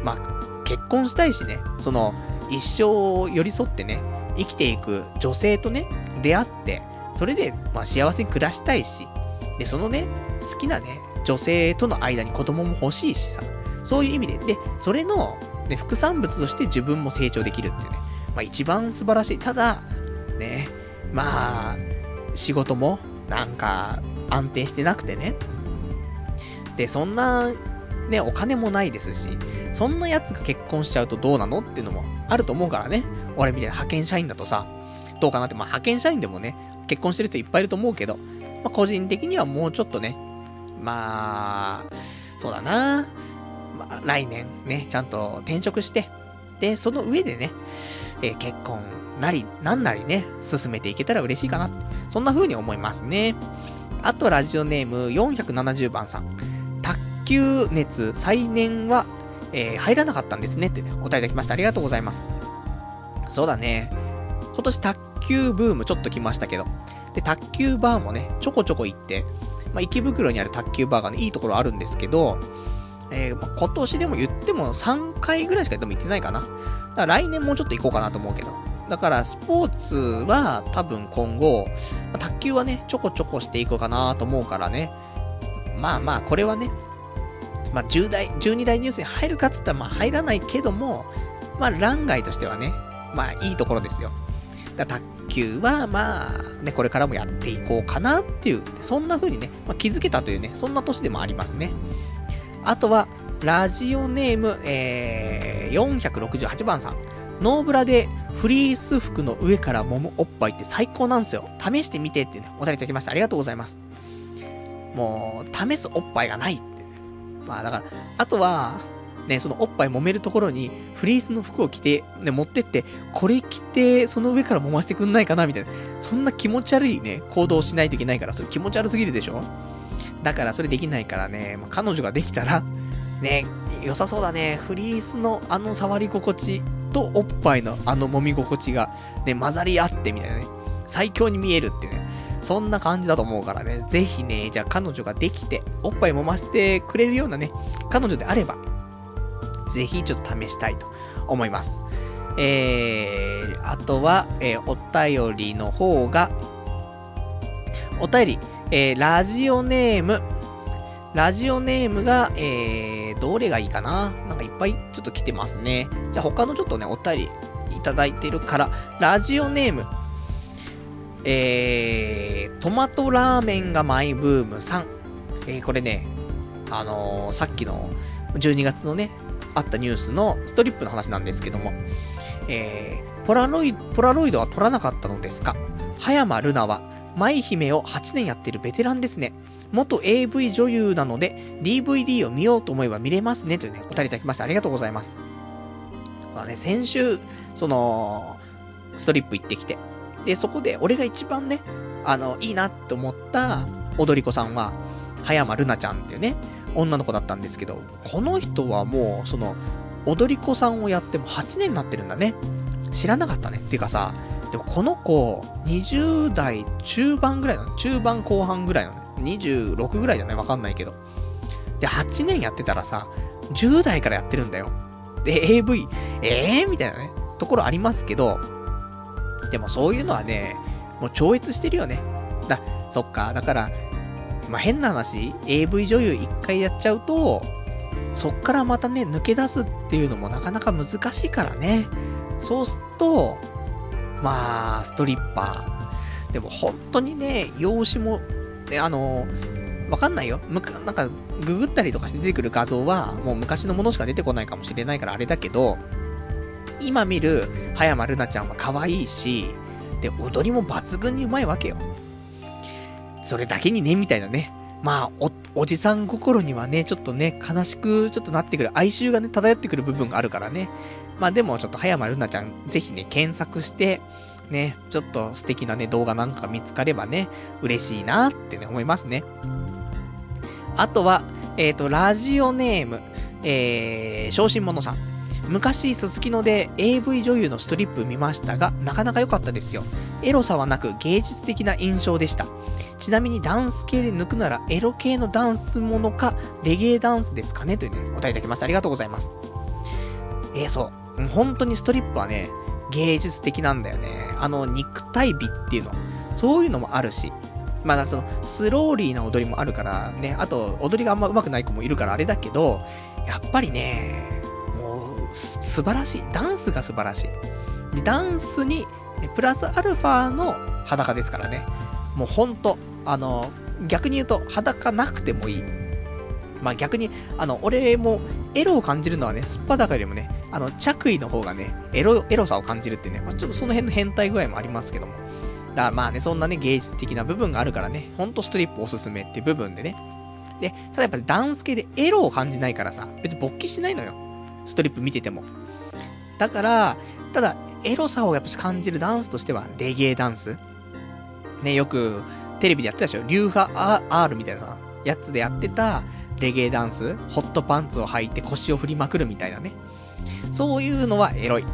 まあ、結婚したいしね、その、一生寄り添ってね、生きていく女性とね、出会って、それで、まあ、幸せに暮らしたいし、で、そのね、好きなね、女性との間に子供も欲しいしさ、そういう意味で、で、それの、ね、副産物として自分も成長できるっていうね、まあ一番素晴らしい。ただ、ね、まあ、仕事も、なんか、安定してなくてね、で、そんな、ね、お金もないですし、そんなやつが結婚しちゃうとどうなのっていうのもあると思うからね。俺みたいな派遣社員だとさ、どうかなって、まあ派遣社員でもね、結婚してる人いっぱいいると思うけど、まあ個人的にはもうちょっとね、まあ、そうだな、まあ来年ね、ちゃんと転職して、で、その上でね、えー、結婚なり、なんなりね、進めていけたら嬉しいかな。そんな風に思いますね。あと、ラジオネーム470番さん。卓球熱再燃は、えー、入らなかったんですねってね、お答えいただきました。ありがとうございます。そうだね。今年卓球ブームちょっと来ましたけど、で、卓球バーもね、ちょこちょこ行って、まあ、池袋にある卓球バーがね、いいところあるんですけど、えー、まあ、今年でも言っても3回ぐらいしかでも行ってないかな。だから来年もうちょっと行こうかなと思うけど。だからスポーツは多分今後、まあ、卓球はね、ちょこちょこしていこうかなと思うからね。まあまあ、これはね、まあ10代、12代ニュースに入るかっつったらまあ入らないけども、まあ欄外としてはね、まあいいところですよ。だ卓球はまあね、これからもやっていこうかなっていう、そんな風にね、まあ、気づけたというね、そんな年でもありますね。あとは、ラジオネーム、えー、468番さん。ノーブラでフリース服の上から揉むおっぱいって最高なんですよ。試してみてってね、お便りいただきました。ありがとうございます。もう、試すおっぱいがないって。まあだから、あとは、ね、そのおっぱい揉めるところに、フリースの服を着て、ね、持ってって、これ着て、その上から揉ませてくんないかなみたいな。そんな気持ち悪いね、行動しないといけないから、それ気持ち悪すぎるでしょ？だからそれできないからね、まあ、彼女ができたら、ね、良さそうだね。フリースのあの触り心地とおっぱいのあの揉み心地が、ね、混ざり合ってみたいなね。最強に見えるっていうね。そんな感じだと思うからね。ぜひね、じゃあ彼女ができて、おっぱい揉ませてくれるようなね、彼女であれば、ぜひちょっと試したいと思います。えー、あとは、えー、お便りの方が、お便り、えー、ラジオネーム、ラジオネームが、えー、どれがいいかな？なんかいっぱいちょっと来てますね。じゃあ他のちょっとね、お便りいただいてるから、ラジオネーム、えー、トマトラーメンがマイブーム3。えー、これね、あのー、さっきの12月のね、あったニュースのストリップの話なんですけども、えー、ポラロイ、ポラロイドは取らなかったのですか？葉山ルナは、舞姫を8年やってるベテランですね。元 AV 女優なので、DVD を見ようと思えば見れますね。というね、お便りいただきましてありがとうございます。まあね、先週、その、ストリップ行ってきて、で、そこで俺が一番ね、あの、いいなって思った踊り子さんは、葉山ルナちゃんっていうね、女の子だったんですけど、この人はもう、その、踊り子さんをやっても8年になってるんだね。知らなかったね。っていうかさ、でもこの子、20代中盤ぐらいなの中盤後半ぐらいなの ?26 ぐらいじゃないわかんないけど。で、8年やってたらさ、10代からやってるんだよ。で、AV、えー？みたいなね、ところありますけど、でもそういうのはね、もう超越してるよね。だ、そっか、だから、まあ、変な話、AV 女優一回やっちゃうと、そっからまたね、抜け出すっていうのもなかなか難しいからね。そうすると、まあ、ストリッパー。でも本当にね、容姿も、ね、あの、わかんないよ。むか、なんか、ググったりとかして出てくる画像は、もう昔のものしか出てこないかもしれないからあれだけど、今見る葉山るなちゃんは可愛いし、で、踊りも抜群にうまいわけよ。それだけにね、みたいなね。まあ、お、おじさん心にはね、ちょっとね、悲しくちょっとなってくる、哀愁がね、漂ってくる部分があるからね。まあでも、ちょっと、葉山るなちゃん、ぜひね、検索して、ね、ちょっと素敵なね、動画なんか見つかればね、嬉しいなってね、思いますね。あとは、えっ、ー、と、ラジオネーム、えー、昇進者さん。昔、すすきので AV 女優のストリップ見ましたが、なかなか良かったですよ。エロさはなく芸術的な印象でした。ちなみにダンス系で抜くならエロ系のダンスものか、レゲエダンスですかね？というね、お答えいただきました。ありがとうございます。えー、そう。本当にストリップはね、芸術的なんだよね。あの、肉体美っていうの。そういうのもあるし。まあ、その、スローリーな踊りもあるからね。あと、踊りがあんま上手くない子もいるからあれだけど、やっぱりね、素晴らしい。ダンスが素晴らしい。で、ダンスに、プラスアルファの裸ですからね。もうほんと、あの、逆に言うと、裸なくてもいい。まあ逆に、あの、俺も、エロを感じるのはね、すっぱだかよりもね、あの、着衣の方がね、エロ、エロさを感じるってね、まあ、ちょっとその辺の変態具合もありますけども。だからまあね、そんなね、芸術的な部分があるからね、ほんとストリップおすすめっていう部分でね。で、ただやっぱダンス系でエロを感じないからさ、別に勃起しないのよ。ストリップ見てても。だから、ただ、エロさをやっぱ感じるダンスとしては、レゲエダンス。ね、よく、テレビでやってたでしょ？流派 R みたいな、やつでやってた、レゲエダンス、ホットパンツを履いて腰を振りまくるみたいなね。そういうのはエロい。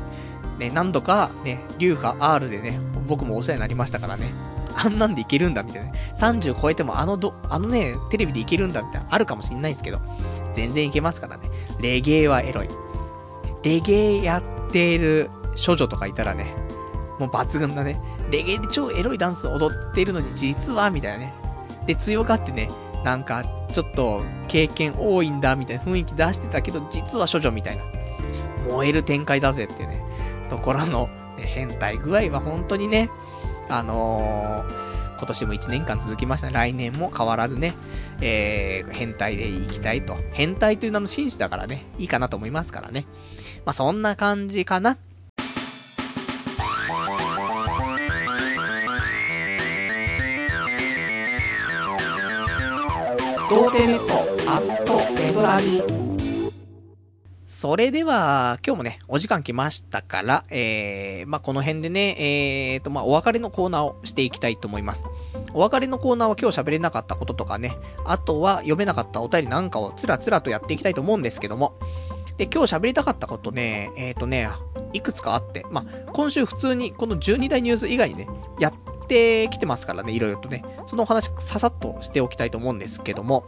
ね、何度かね、流派 R でね、僕もお世話になりましたからね。あんなんでいけるんだみたいな。30超えてもあのど、あのね、テレビでいけるんだってあるかもしんないですけど、全然いけますからね。レゲエはエロい。レゲエやってる処女とかいたらね、もう抜群だね。レゲエで超エロいダンス踊ってるのに実は、みたいなね。で、強がってね、なんか、ちょっと、経験多いんだ、みたいな雰囲気出してたけど、実は処女みたいな。燃える展開だぜっていうね、ところの、変態具合は本当にね、あのー、今年も1年間続きましたね。来年も変わらずね、えー、変態でいきたいと。変態という名の紳士だからね、いいかなと思いますからね。まあ、そんな感じかな。童貞ネットアットネトラジそれでは、今日もね、お時間来ましたから、えー、まあ、この辺でね、えーと、まあ、お別れのコーナーをしていきたいと思います。お別れのコーナーは今日喋れなかったこととかね、あとは読めなかったお便りなんかをつらつらとやっていきたいと思うんですけども、で、今日喋りたかったことね、えーとね、いくつかあって、まあ、今週普通にこの12大ニュース以外にね、やってきてますからね、いろいろとね、そのお話ささっとしておきたいと思うんですけども、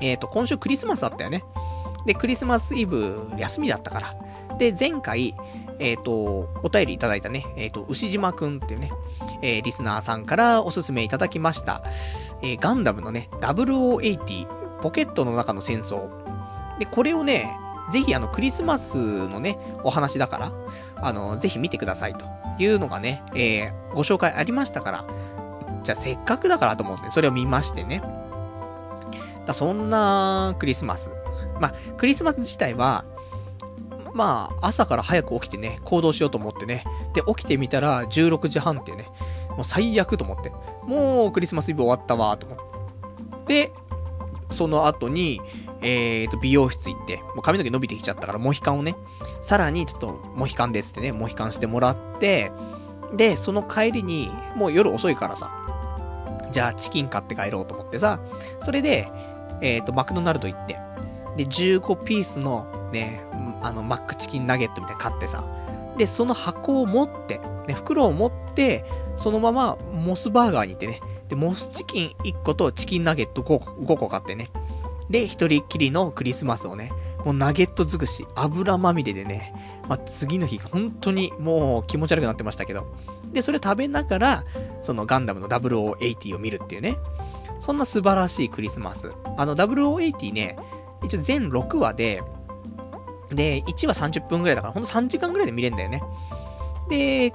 えっ、ー、と、今週クリスマスだったよね。で、クリスマスイブ休みだったから。で、前回、えっ、ー、と、お便りいただいたね、えっ、ー、と、牛島くんっていうね、えー、リスナーさんからおすすめいただきました、えガンダムのね、0080、ポケットの中の戦争。で、これをね、ぜひあの、クリスマスのね、お話だから、あの、ぜひ見てくださいというのがね、えご紹介ありましたから、じゃあせっかくだからと思って、それを見ましてね。だそんなクリスマス。まあ、クリスマス自体は、まあ、朝から早く起きてね、行動しようと思ってね。で、起きてみたら16時半ってね、もう最悪と思って。もうクリスマスイブ終わったわと思って。で、その後に、えーと、美容室行って、もう髪の毛伸びてきちゃったから、モヒカンをね、さらにちょっと、モヒカンですってね、モヒカンしてもらって、で、その帰りに、もう夜遅いからさ、じゃあチキン買って帰ろうと思ってさ、それで、えっ、ー、と、マクドナルド行って、で、15ピースのね、あの、マックチキンナゲットみたいな買ってさ、で、その箱を持って、ね、袋を持って、そのままモスバーガーに行ってね、で、モスチキン1個とチキンナゲット 5, 5個買ってね、で、一人っきりのクリスマスをね、もうナゲット尽くし、油まみれでね、まあ、次の日、本当にもう気持ち悪くなってましたけど。で、それ食べながら、そのガンダムの0080を見るっていうね。そんな素晴らしいクリスマス。あの、0080ね、一応全6話で、で、1話30分くらいだから、ほんと3時間くらいで見れるんだよね。で、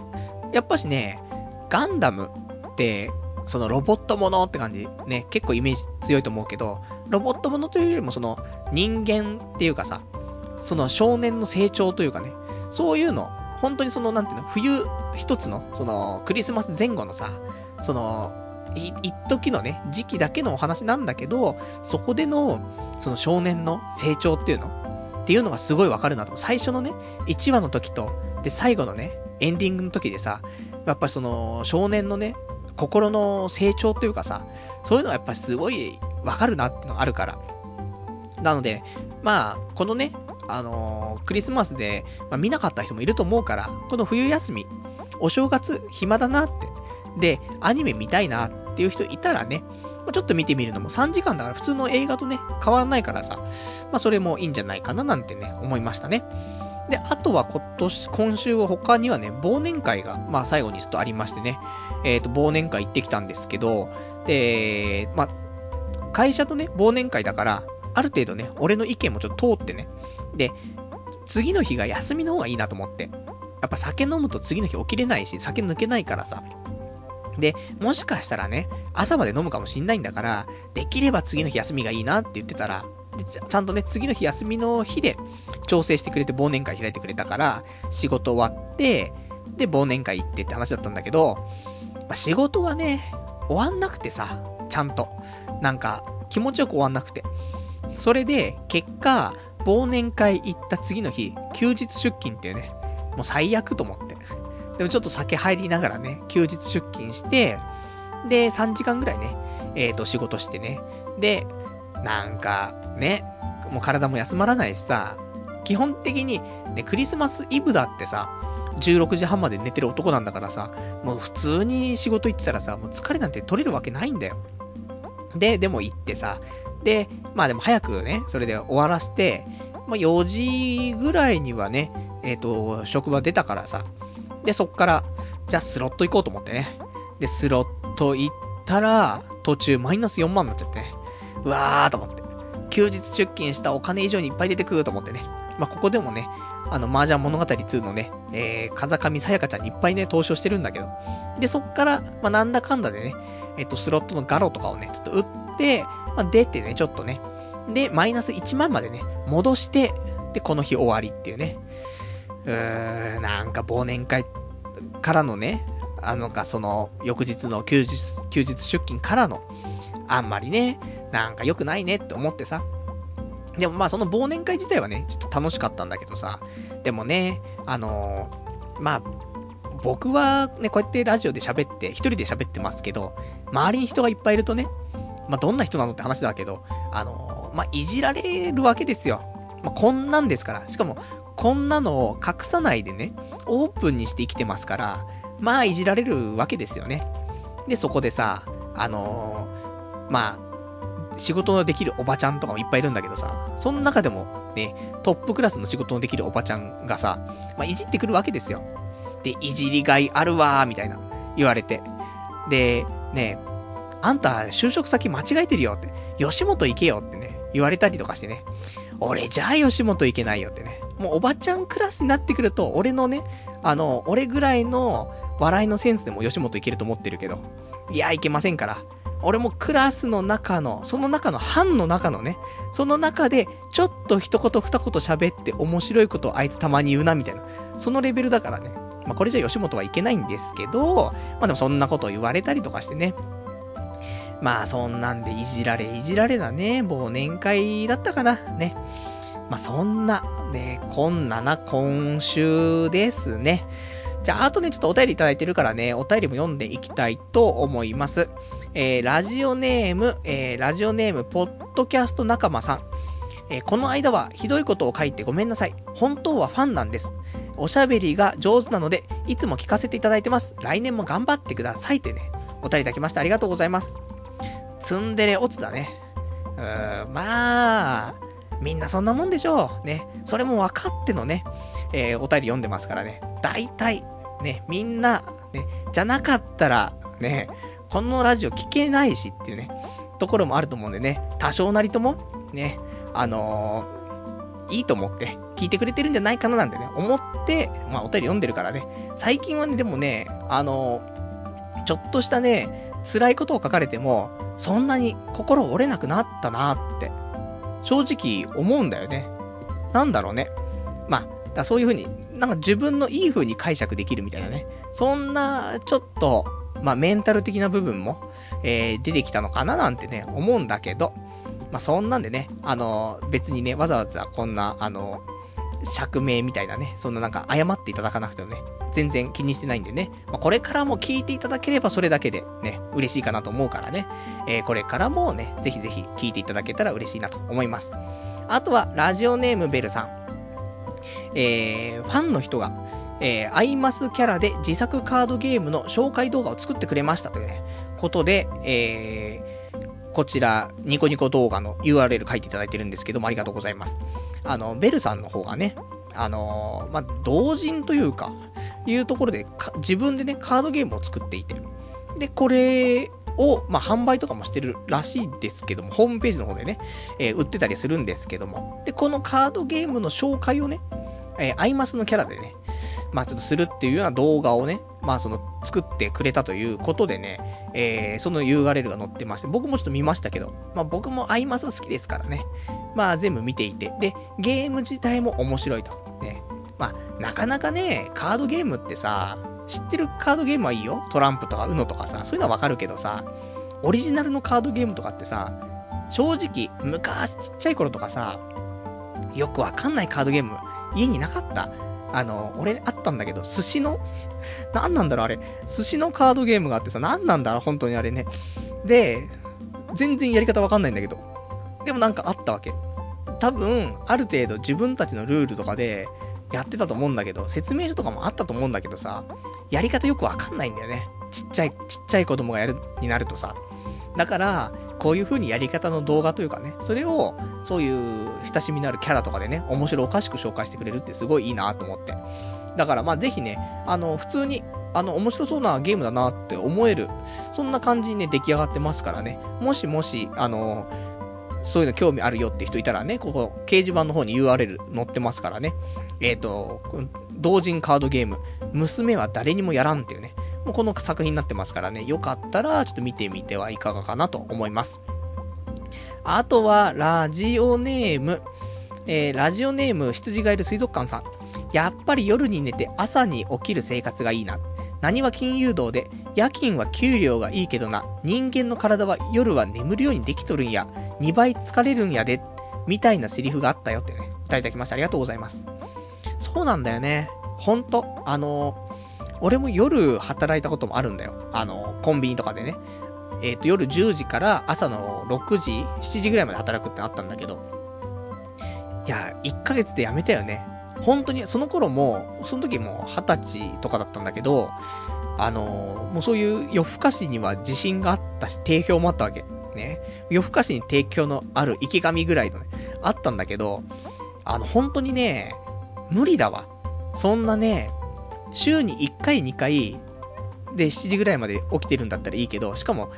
やっぱしね、ガンダムって、そのロボットものって感じ。ね、結構イメージ強いと思うけど、ロボットものというよりもその人間っていうかさ、その少年の成長というかね、そういうの、本当にその、なんていうの、冬一つの、その、クリスマス前後のさ、その、一時のね、時期だけのお話なんだけど、そこでの、その少年の成長っていうのっていうのがすごいわかるなと。最初のね、1話の時と、で、最後のね、エンディングの時でさ、やっぱその、少年のね、心の成長というかさ、そういうのはやっぱすごいわかるなっていうのがあるから。なので、まあ、このね、あのー、クリスマスで、まあ、見なかった人もいると思うから、この冬休み、お正月暇だなって、で、アニメ見たいなってっていう人いたらね、ま、ちょっと見てみるのも3時間だから普通の映画とね、変わらないからさ、まあそれもいいんじゃないかななんてね、思いましたね。で、あとは今年、今週は他にはね、忘年会が、まあ最後にちょっとありましてね、えっ、ー、と、忘年会行ってきたんですけど、で、まあ、会社とね、忘年会だから、ある程度ね、俺の意見もちょっと通ってね、で、次の日が休みの方がいいなと思って。やっぱ酒飲むと次の日起きれないし、酒抜けないからさ。で、もしかしたらね、朝まで飲むかもしんないんだから、できれば次の日休みがいいなって言ってたら、ちゃんとね、次の日休みの日で調整してくれて忘年会開いてくれたから、仕事終わって、で、忘年会行ってって話だったんだけど、まあ、仕事はね、終わんなくてさ、ちゃんと。なんか、気持ちよく終わんなくて。それで、結果、忘年会行った次の日、休日出勤っていうね、もう最悪と思って。でもちょっと酒入りながらね、休日出勤して、で、3時間ぐらいね、えっ、ー、と、仕事してね。で、なんか、ね、もう体も休まらないしさ、基本的に、ね、クリスマスイブだってさ、16時半まで寝てる男なんだからさ、もう普通に仕事行ってたらさ、もう疲れなんて取れるわけないんだよ。で、でも行ってさ、で、まあでも早くね、それで終わらせて、まあ4時ぐらいにはね、えっ、ー、と、職場出たからさ、で、そっから、じゃあスロット行こうと思ってね。で、スロット行ったら、途中マイナス4万になっちゃってね。うわーと思って。休日出勤したお金以上にいっぱい出てくると思ってね。まあ、ここでもね、あの、麻雀物語2のね、えー、風上さやかちゃんにいっぱいね、投資をしてるんだけど。で、そっから、まあ、なんだかんだでね、えっと、スロットのガロとかをね、ちょっと打って、まあ、出てね、ちょっとね。で、マイナス1万までね、戻して、で、この日終わりっていうね。うーん、なんか忘年会からのね、あのか、その、翌日の休日、休日出勤からの、あんまりね、なんか良くないねって思ってさ。でもまあその忘年会自体はね、ちょっと楽しかったんだけどさ。でもね、あのー、まあ、僕はね、こうやってラジオで喋って、一人で喋ってますけど、周りに人がいっぱいいるとね、まあどんな人なのって話だけど、あのー、まあいじられるわけですよ。まあこんなんですから。しかも、こんなのを隠さないでね、オープンにして生きてますから、まあいじられるわけですよね。で、そこでさ、あのー、まあ、仕事のできるおばちゃんとかもいっぱいいるんだけどさ、その中でもね、トップクラスの仕事のできるおばちゃんがさ、まあいじってくるわけですよ。で、いじりがいあるわー、みたいな、言われて。で、ね、あんた就職先間違えてるよって、吉本行けよってね、言われたりとかしてね、俺じゃあ吉本行けないよってね、もうおばちゃんクラスになってくると、俺のね、あの、俺ぐらいの笑いのセンスでも吉本いけると思ってるけど、いや、いけませんから。俺もクラスの中の、その中の班の中のね、その中で、ちょっと一言二言喋って面白いことをあいつたまに言うな、みたいな。そのレベルだからね。まあ、これじゃ吉本はいけないんですけど、まあでもそんなことを言われたりとかしてね。まあそんなんでいじられいじられなね、忘年会だったかな、ね。まあそんな、ね、こんなな今週ですね。じゃあ、あとね、ちょっとお便りいただいてるからね、お便りも読んでいきたいと思います。えー、ラジオネーム、えー、ラジオネーム、ポッドキャスト仲間さん。えー、この間はひどいことを書いてごめんなさい。本当はファンなんです。おしゃべりが上手なので、いつも聞かせていただいてます。来年も頑張ってください。というね、お便りいただきましてありがとうございます。ツンデレオツだね。うーん、まあ、みんなそんなもんでしょう。ね。それも分かってのね、えー、お便り読んでますからね。大体、ね、みんな、ね、じゃなかったら、ね、このラジオ聞けないしっていうね、ところもあると思うんでね、多少なりとも、ね、あのー、いいと思って聞いてくれてるんじゃないかななんてね、思って、まあお便り読んでるからね、最近はね、でもね、あのー、ちょっとしたね、辛いことを書かれても、そんなに心折れなくなったなって、正直思うんだよね。なんだろうね。まあ、だそういう風に、なんか自分のいい風に解釈できるみたいなね。そんな、ちょっと、まあ、メンタル的な部分も、えー、出てきたのかななんてね、思うんだけど、まあ、そんなんでね、あの、別にね、わざわざこんな、あの、釈明みたいなね、そんななんか謝っていただかなくてもね、全然気にしてないんでね、まあ、これからも聞いていただければそれだけでね、嬉しいかなと思うからね、えー、これからもね、ぜひぜひ聞いていただけたら嬉しいなと思います。あとは、ラジオネームベルさん。えー、ファンの人が、えー、アイマスキャラで自作カードゲームの紹介動画を作ってくれましたというね、ことで、えー、こちら、ニコニコ動画の URL 書いていただいてるんですけども、ありがとうございます。あの、ベルさんの方がね、あのー、まあ、同人というか、いうところで、自分でね、カードゲームを作っていて、で、これを、まあ、販売とかもしてるらしいですけども、ホームページの方でね、えー、売ってたりするんですけども、で、このカードゲームの紹介をね、えー、アイマスのキャラでね、まあちょっとするっていうような動画をね、まあその作ってくれたということでね、えー、その URL が載ってまして、僕もちょっと見ましたけど、まあ僕もアイマス好きですからね、まあ全部見ていて、で、ゲーム自体も面白いと。まあなかなかね、カードゲームってさ、知ってるカードゲームはいいよ。トランプとか UNO とかさ、そういうのはわかるけどさ、オリジナルのカードゲームとかってさ、正直、昔ちっちゃい頃とかさ、よくわかんないカードゲーム、家になかった。あの、俺あったんだけど、寿司の、何なんだろうあれ。寿司のカードゲームがあってさ、何なんだろう本当にあれね。で、全然やり方わかんないんだけど。でもなんかあったわけ。多分、ある程度自分たちのルールとかで、やってたと思うんだけど、説明書とかもあったと思うんだけどさ、やり方よくわかんないんだよね。ちっちゃい、ちっちゃい子供がやる、になるとさ。だから、こういう風にやり方の動画というかね、それを、そういう親しみのあるキャラとかでね、面白おかしく紹介してくれるってすごいいいなと思って。だからまあぜひね、あの、普通に、あの、面白そうなゲームだなって思える、そんな感じにね、出来上がってますからね、もしもし、あの、そういうの興味あるよって人いたらね、ここ、掲示板の方に URL 載ってますからね、えっ、ー、と、同人カードゲーム、娘は誰にもやらんっていうね、もうこの作品になってますからね、よかったらちょっと見てみてはいかがかなと思います。あとは、ラジオネーム、えー、ラジオネーム、羊がいる水族館さん。やっぱり夜に寝て朝に起きる生活がいいな。何は金融道で、夜勤は給料がいいけどな、人間の体は夜は眠るようにできとるんや、2倍疲れるんやで、みたいなセリフがあったよってね、いただきました。ありがとうございます。そうなんだよね。ほんと、あの俺も夜働いたこともあるんだよ。あのコンビニとかでね。えっ、ー、と、夜10時から朝の6時、7時ぐらいまで働くってなったんだけど、いや、1ヶ月で辞めたよね。本当に、その頃も、その時も20歳とかだったんだけど、あのもうそういう夜更かしには自信があったし、定評もあったわけ。ね。夜更かしに提供のある池上ぐらいのね、あったんだけど、あの、本当にね、無理だわ。そんなね、週に1回2回、で7時ぐらいまで起きてるんだったらいいけど、しかも、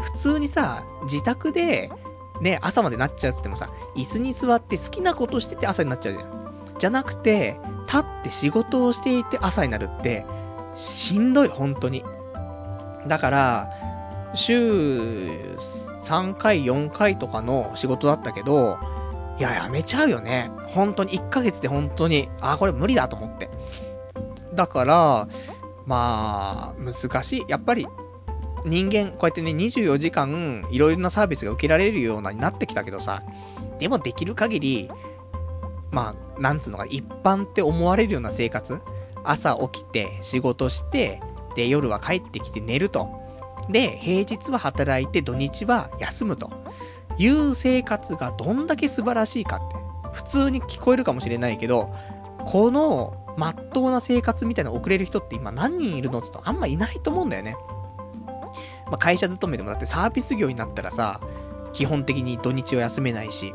普通にさ、自宅で、ね、朝までなっちゃうっつってもさ、椅子に座って好きなことしてて朝になっちゃうじゃん。じゃなくて、立って仕事をしていて朝になるって、しんどい、本当に。だから、週3回、4回とかの仕事だったけど、いや、やめちゃうよね。本当に、1ヶ月で本当に、あ、これ無理だと思って。だから、まあ、難しい。やっぱり、人間、こうやってね、24時間、いろいろなサービスが受けられるようになってきたけどさ、でもできる限り、まあ、なんつうのか、一般って思われるような生活朝起きて、仕事して、で、夜は帰ってきて寝ると。で、平日は働いて、土日は休むと。いう生活がどんだけ素晴らしいかって。普通に聞こえるかもしれないけど、この、まっとうな生活みたいなの送れる人って今何人いるのって言うとあんまいないと思うんだよね。まあ、会社勤めでもだってサービス業になったらさ、基本的に土日を休めないし、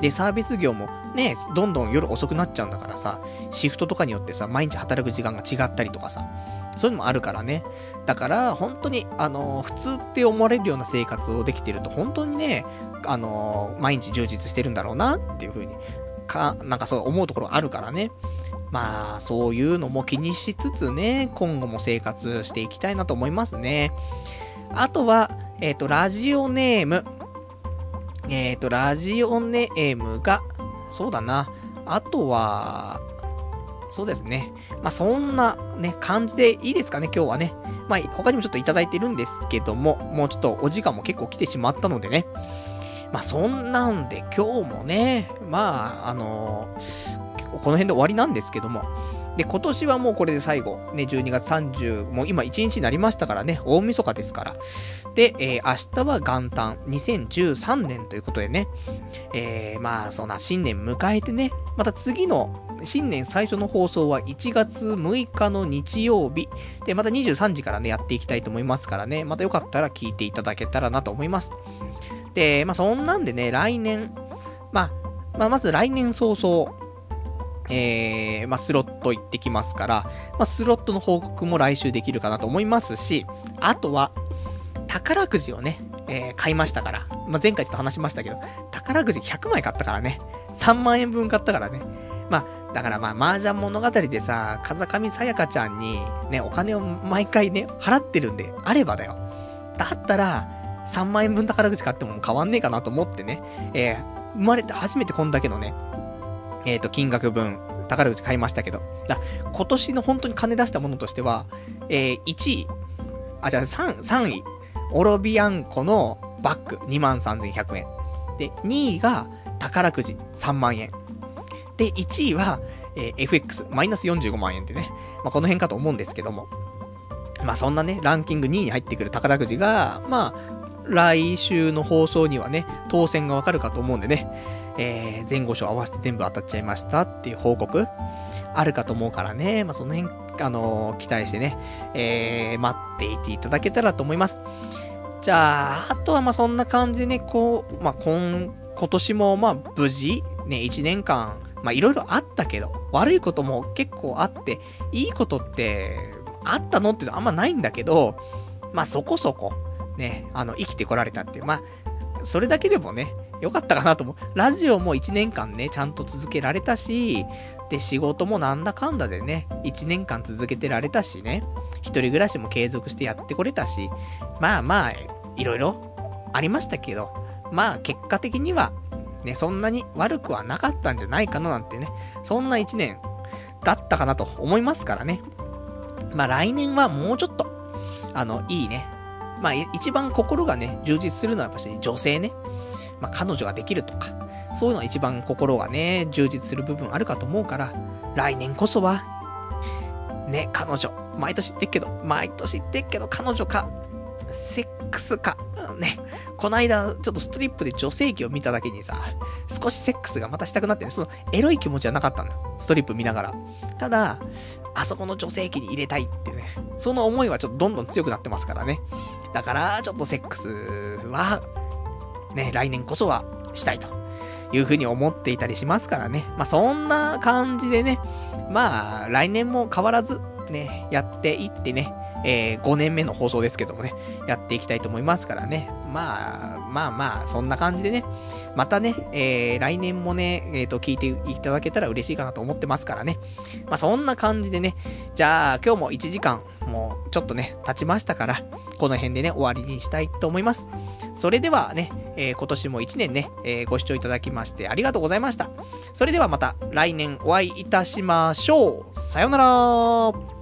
で、サービス業もね、どんどん夜遅くなっちゃうんだからさ、シフトとかによってさ、毎日働く時間が違ったりとかさ、そういうのもあるからね。だから、本当に、あのー、普通って思われるような生活をできてると、本当にね、あのー、毎日充実してるんだろうなっていう風に、か、なんかそう思うところあるからね。まあ、そういうのも気にしつつね、今後も生活していきたいなと思いますね。あとは、えっ、ー、と、ラジオネーム。えっ、ー、と、ラジオネームが、そうだな。あとは、そうですね。まあ、そんなね、感じでいいですかね、今日はね。まあ、他にもちょっといただいてるんですけども、もうちょっとお時間も結構来てしまったのでね。まあ、そんなんで今日もね、まあ、あのー、この辺で終わりなんですけども、で、今年はもうこれで最後、ね、12月30、もう今1日になりましたからね、大晦日ですから。で、えー、明日は元旦、2013年ということでね、えー、まあ、そんな新年迎えてね、また次の新年最初の放送は1月6日の日曜日。で、また23時からね、やっていきたいと思いますからね、またよかったら聞いていただけたらなと思います。で、まあそんなんでね、来年、まあ、まあまず来年早々、えー、まあ、スロット行ってきますから、まあ、スロットの報告も来週できるかなと思いますし、あとは、宝くじをね、えー、買いましたから。まあ、前回ちょっと話しましたけど、宝くじ100枚買ったからね。3万円分買ったからね。まあ、だからまあ、麻雀物語でさ、風上さやかちゃんに、ね、お金を毎回ね、払ってるんで、あればだよ。だったら、3万円分宝くじ買っても変わんねえかなと思ってね、えー、生まれて初めてこんだけのね、えっ、ー、と、金額分、宝くじ買いましたけど。だ今年の本当に金出したものとしては、えー、1位、あ、じゃあ3、3位、オロビアンコのバッグ23,100円。で、2位が宝くじ3万円。で、1位は、えー、FX マイナス45万円ってね。まあ、この辺かと思うんですけども。まあ、そんなね、ランキング2位に入ってくる宝くじが、まあ、来週の放送にはね、当選がわかるかと思うんでね。えー、前後賞合わせて全部当たっちゃいましたっていう報告、あるかと思うからね、まあ、その辺、あのー、期待してね、えー、待っていていただけたらと思います。じゃあ、あとはま、そんな感じでね、こう、まあ、今、今年もま、無事、ね、1年間、ま、いろいろあったけど、悪いことも結構あって、いいことって、あったのっていうのはあんまないんだけど、まあ、そこそこ、ね、あの、生きてこられたっていう、まあ、それだけでもね、よかったかなと思う。ラジオも1年間ね、ちゃんと続けられたし、で、仕事もなんだかんだでね、1年間続けてられたしね、一人暮らしも継続してやってこれたし、まあまあ、いろいろありましたけど、まあ結果的には、ね、そんなに悪くはなかったんじゃないかななんてね、そんな1年だったかなと思いますからね。まあ来年はもうちょっと、あの、いいね。まあ一番心がね、充実するのはやっぱし女性ね。まあ彼女ができるとか、そういうのは一番心がね、充実する部分あるかと思うから、来年こそは、ね、彼女、毎年言ってっけど、毎年言ってっけど、彼女か、セックスか、ね、こないだ、ちょっとストリップで女性器を見ただけにさ、少しセックスがまたしたくなってる。その、エロい気持ちはなかったのよ。ストリップ見ながら。ただ、あそこの女性器に入れたいっていうね、その思いはちょっとどんどん強くなってますからね。だから、ちょっとセックスは、ね、来年こそはしたいというふうに思っていたりしますからね。まあ、そんな感じでね、まあ、来年も変わらず、ね、やっていってね、えー、5年目の放送ですけどもね、やっていきたいと思いますからね。まあ、まあまあ、そんな感じでね、またね、えー、来年もね、えっ、ー、と、聞いていただけたら嬉しいかなと思ってますからね。まあ、そんな感じでね、じゃあ、今日も1時間、もう、ちょっとね、経ちましたから、この辺でね、終わりにしたいと思います。それではね、えー、今年も1年ね、えー、ご視聴いただきましてありがとうございました。それではまた来年お会いいたしましょう。さようなら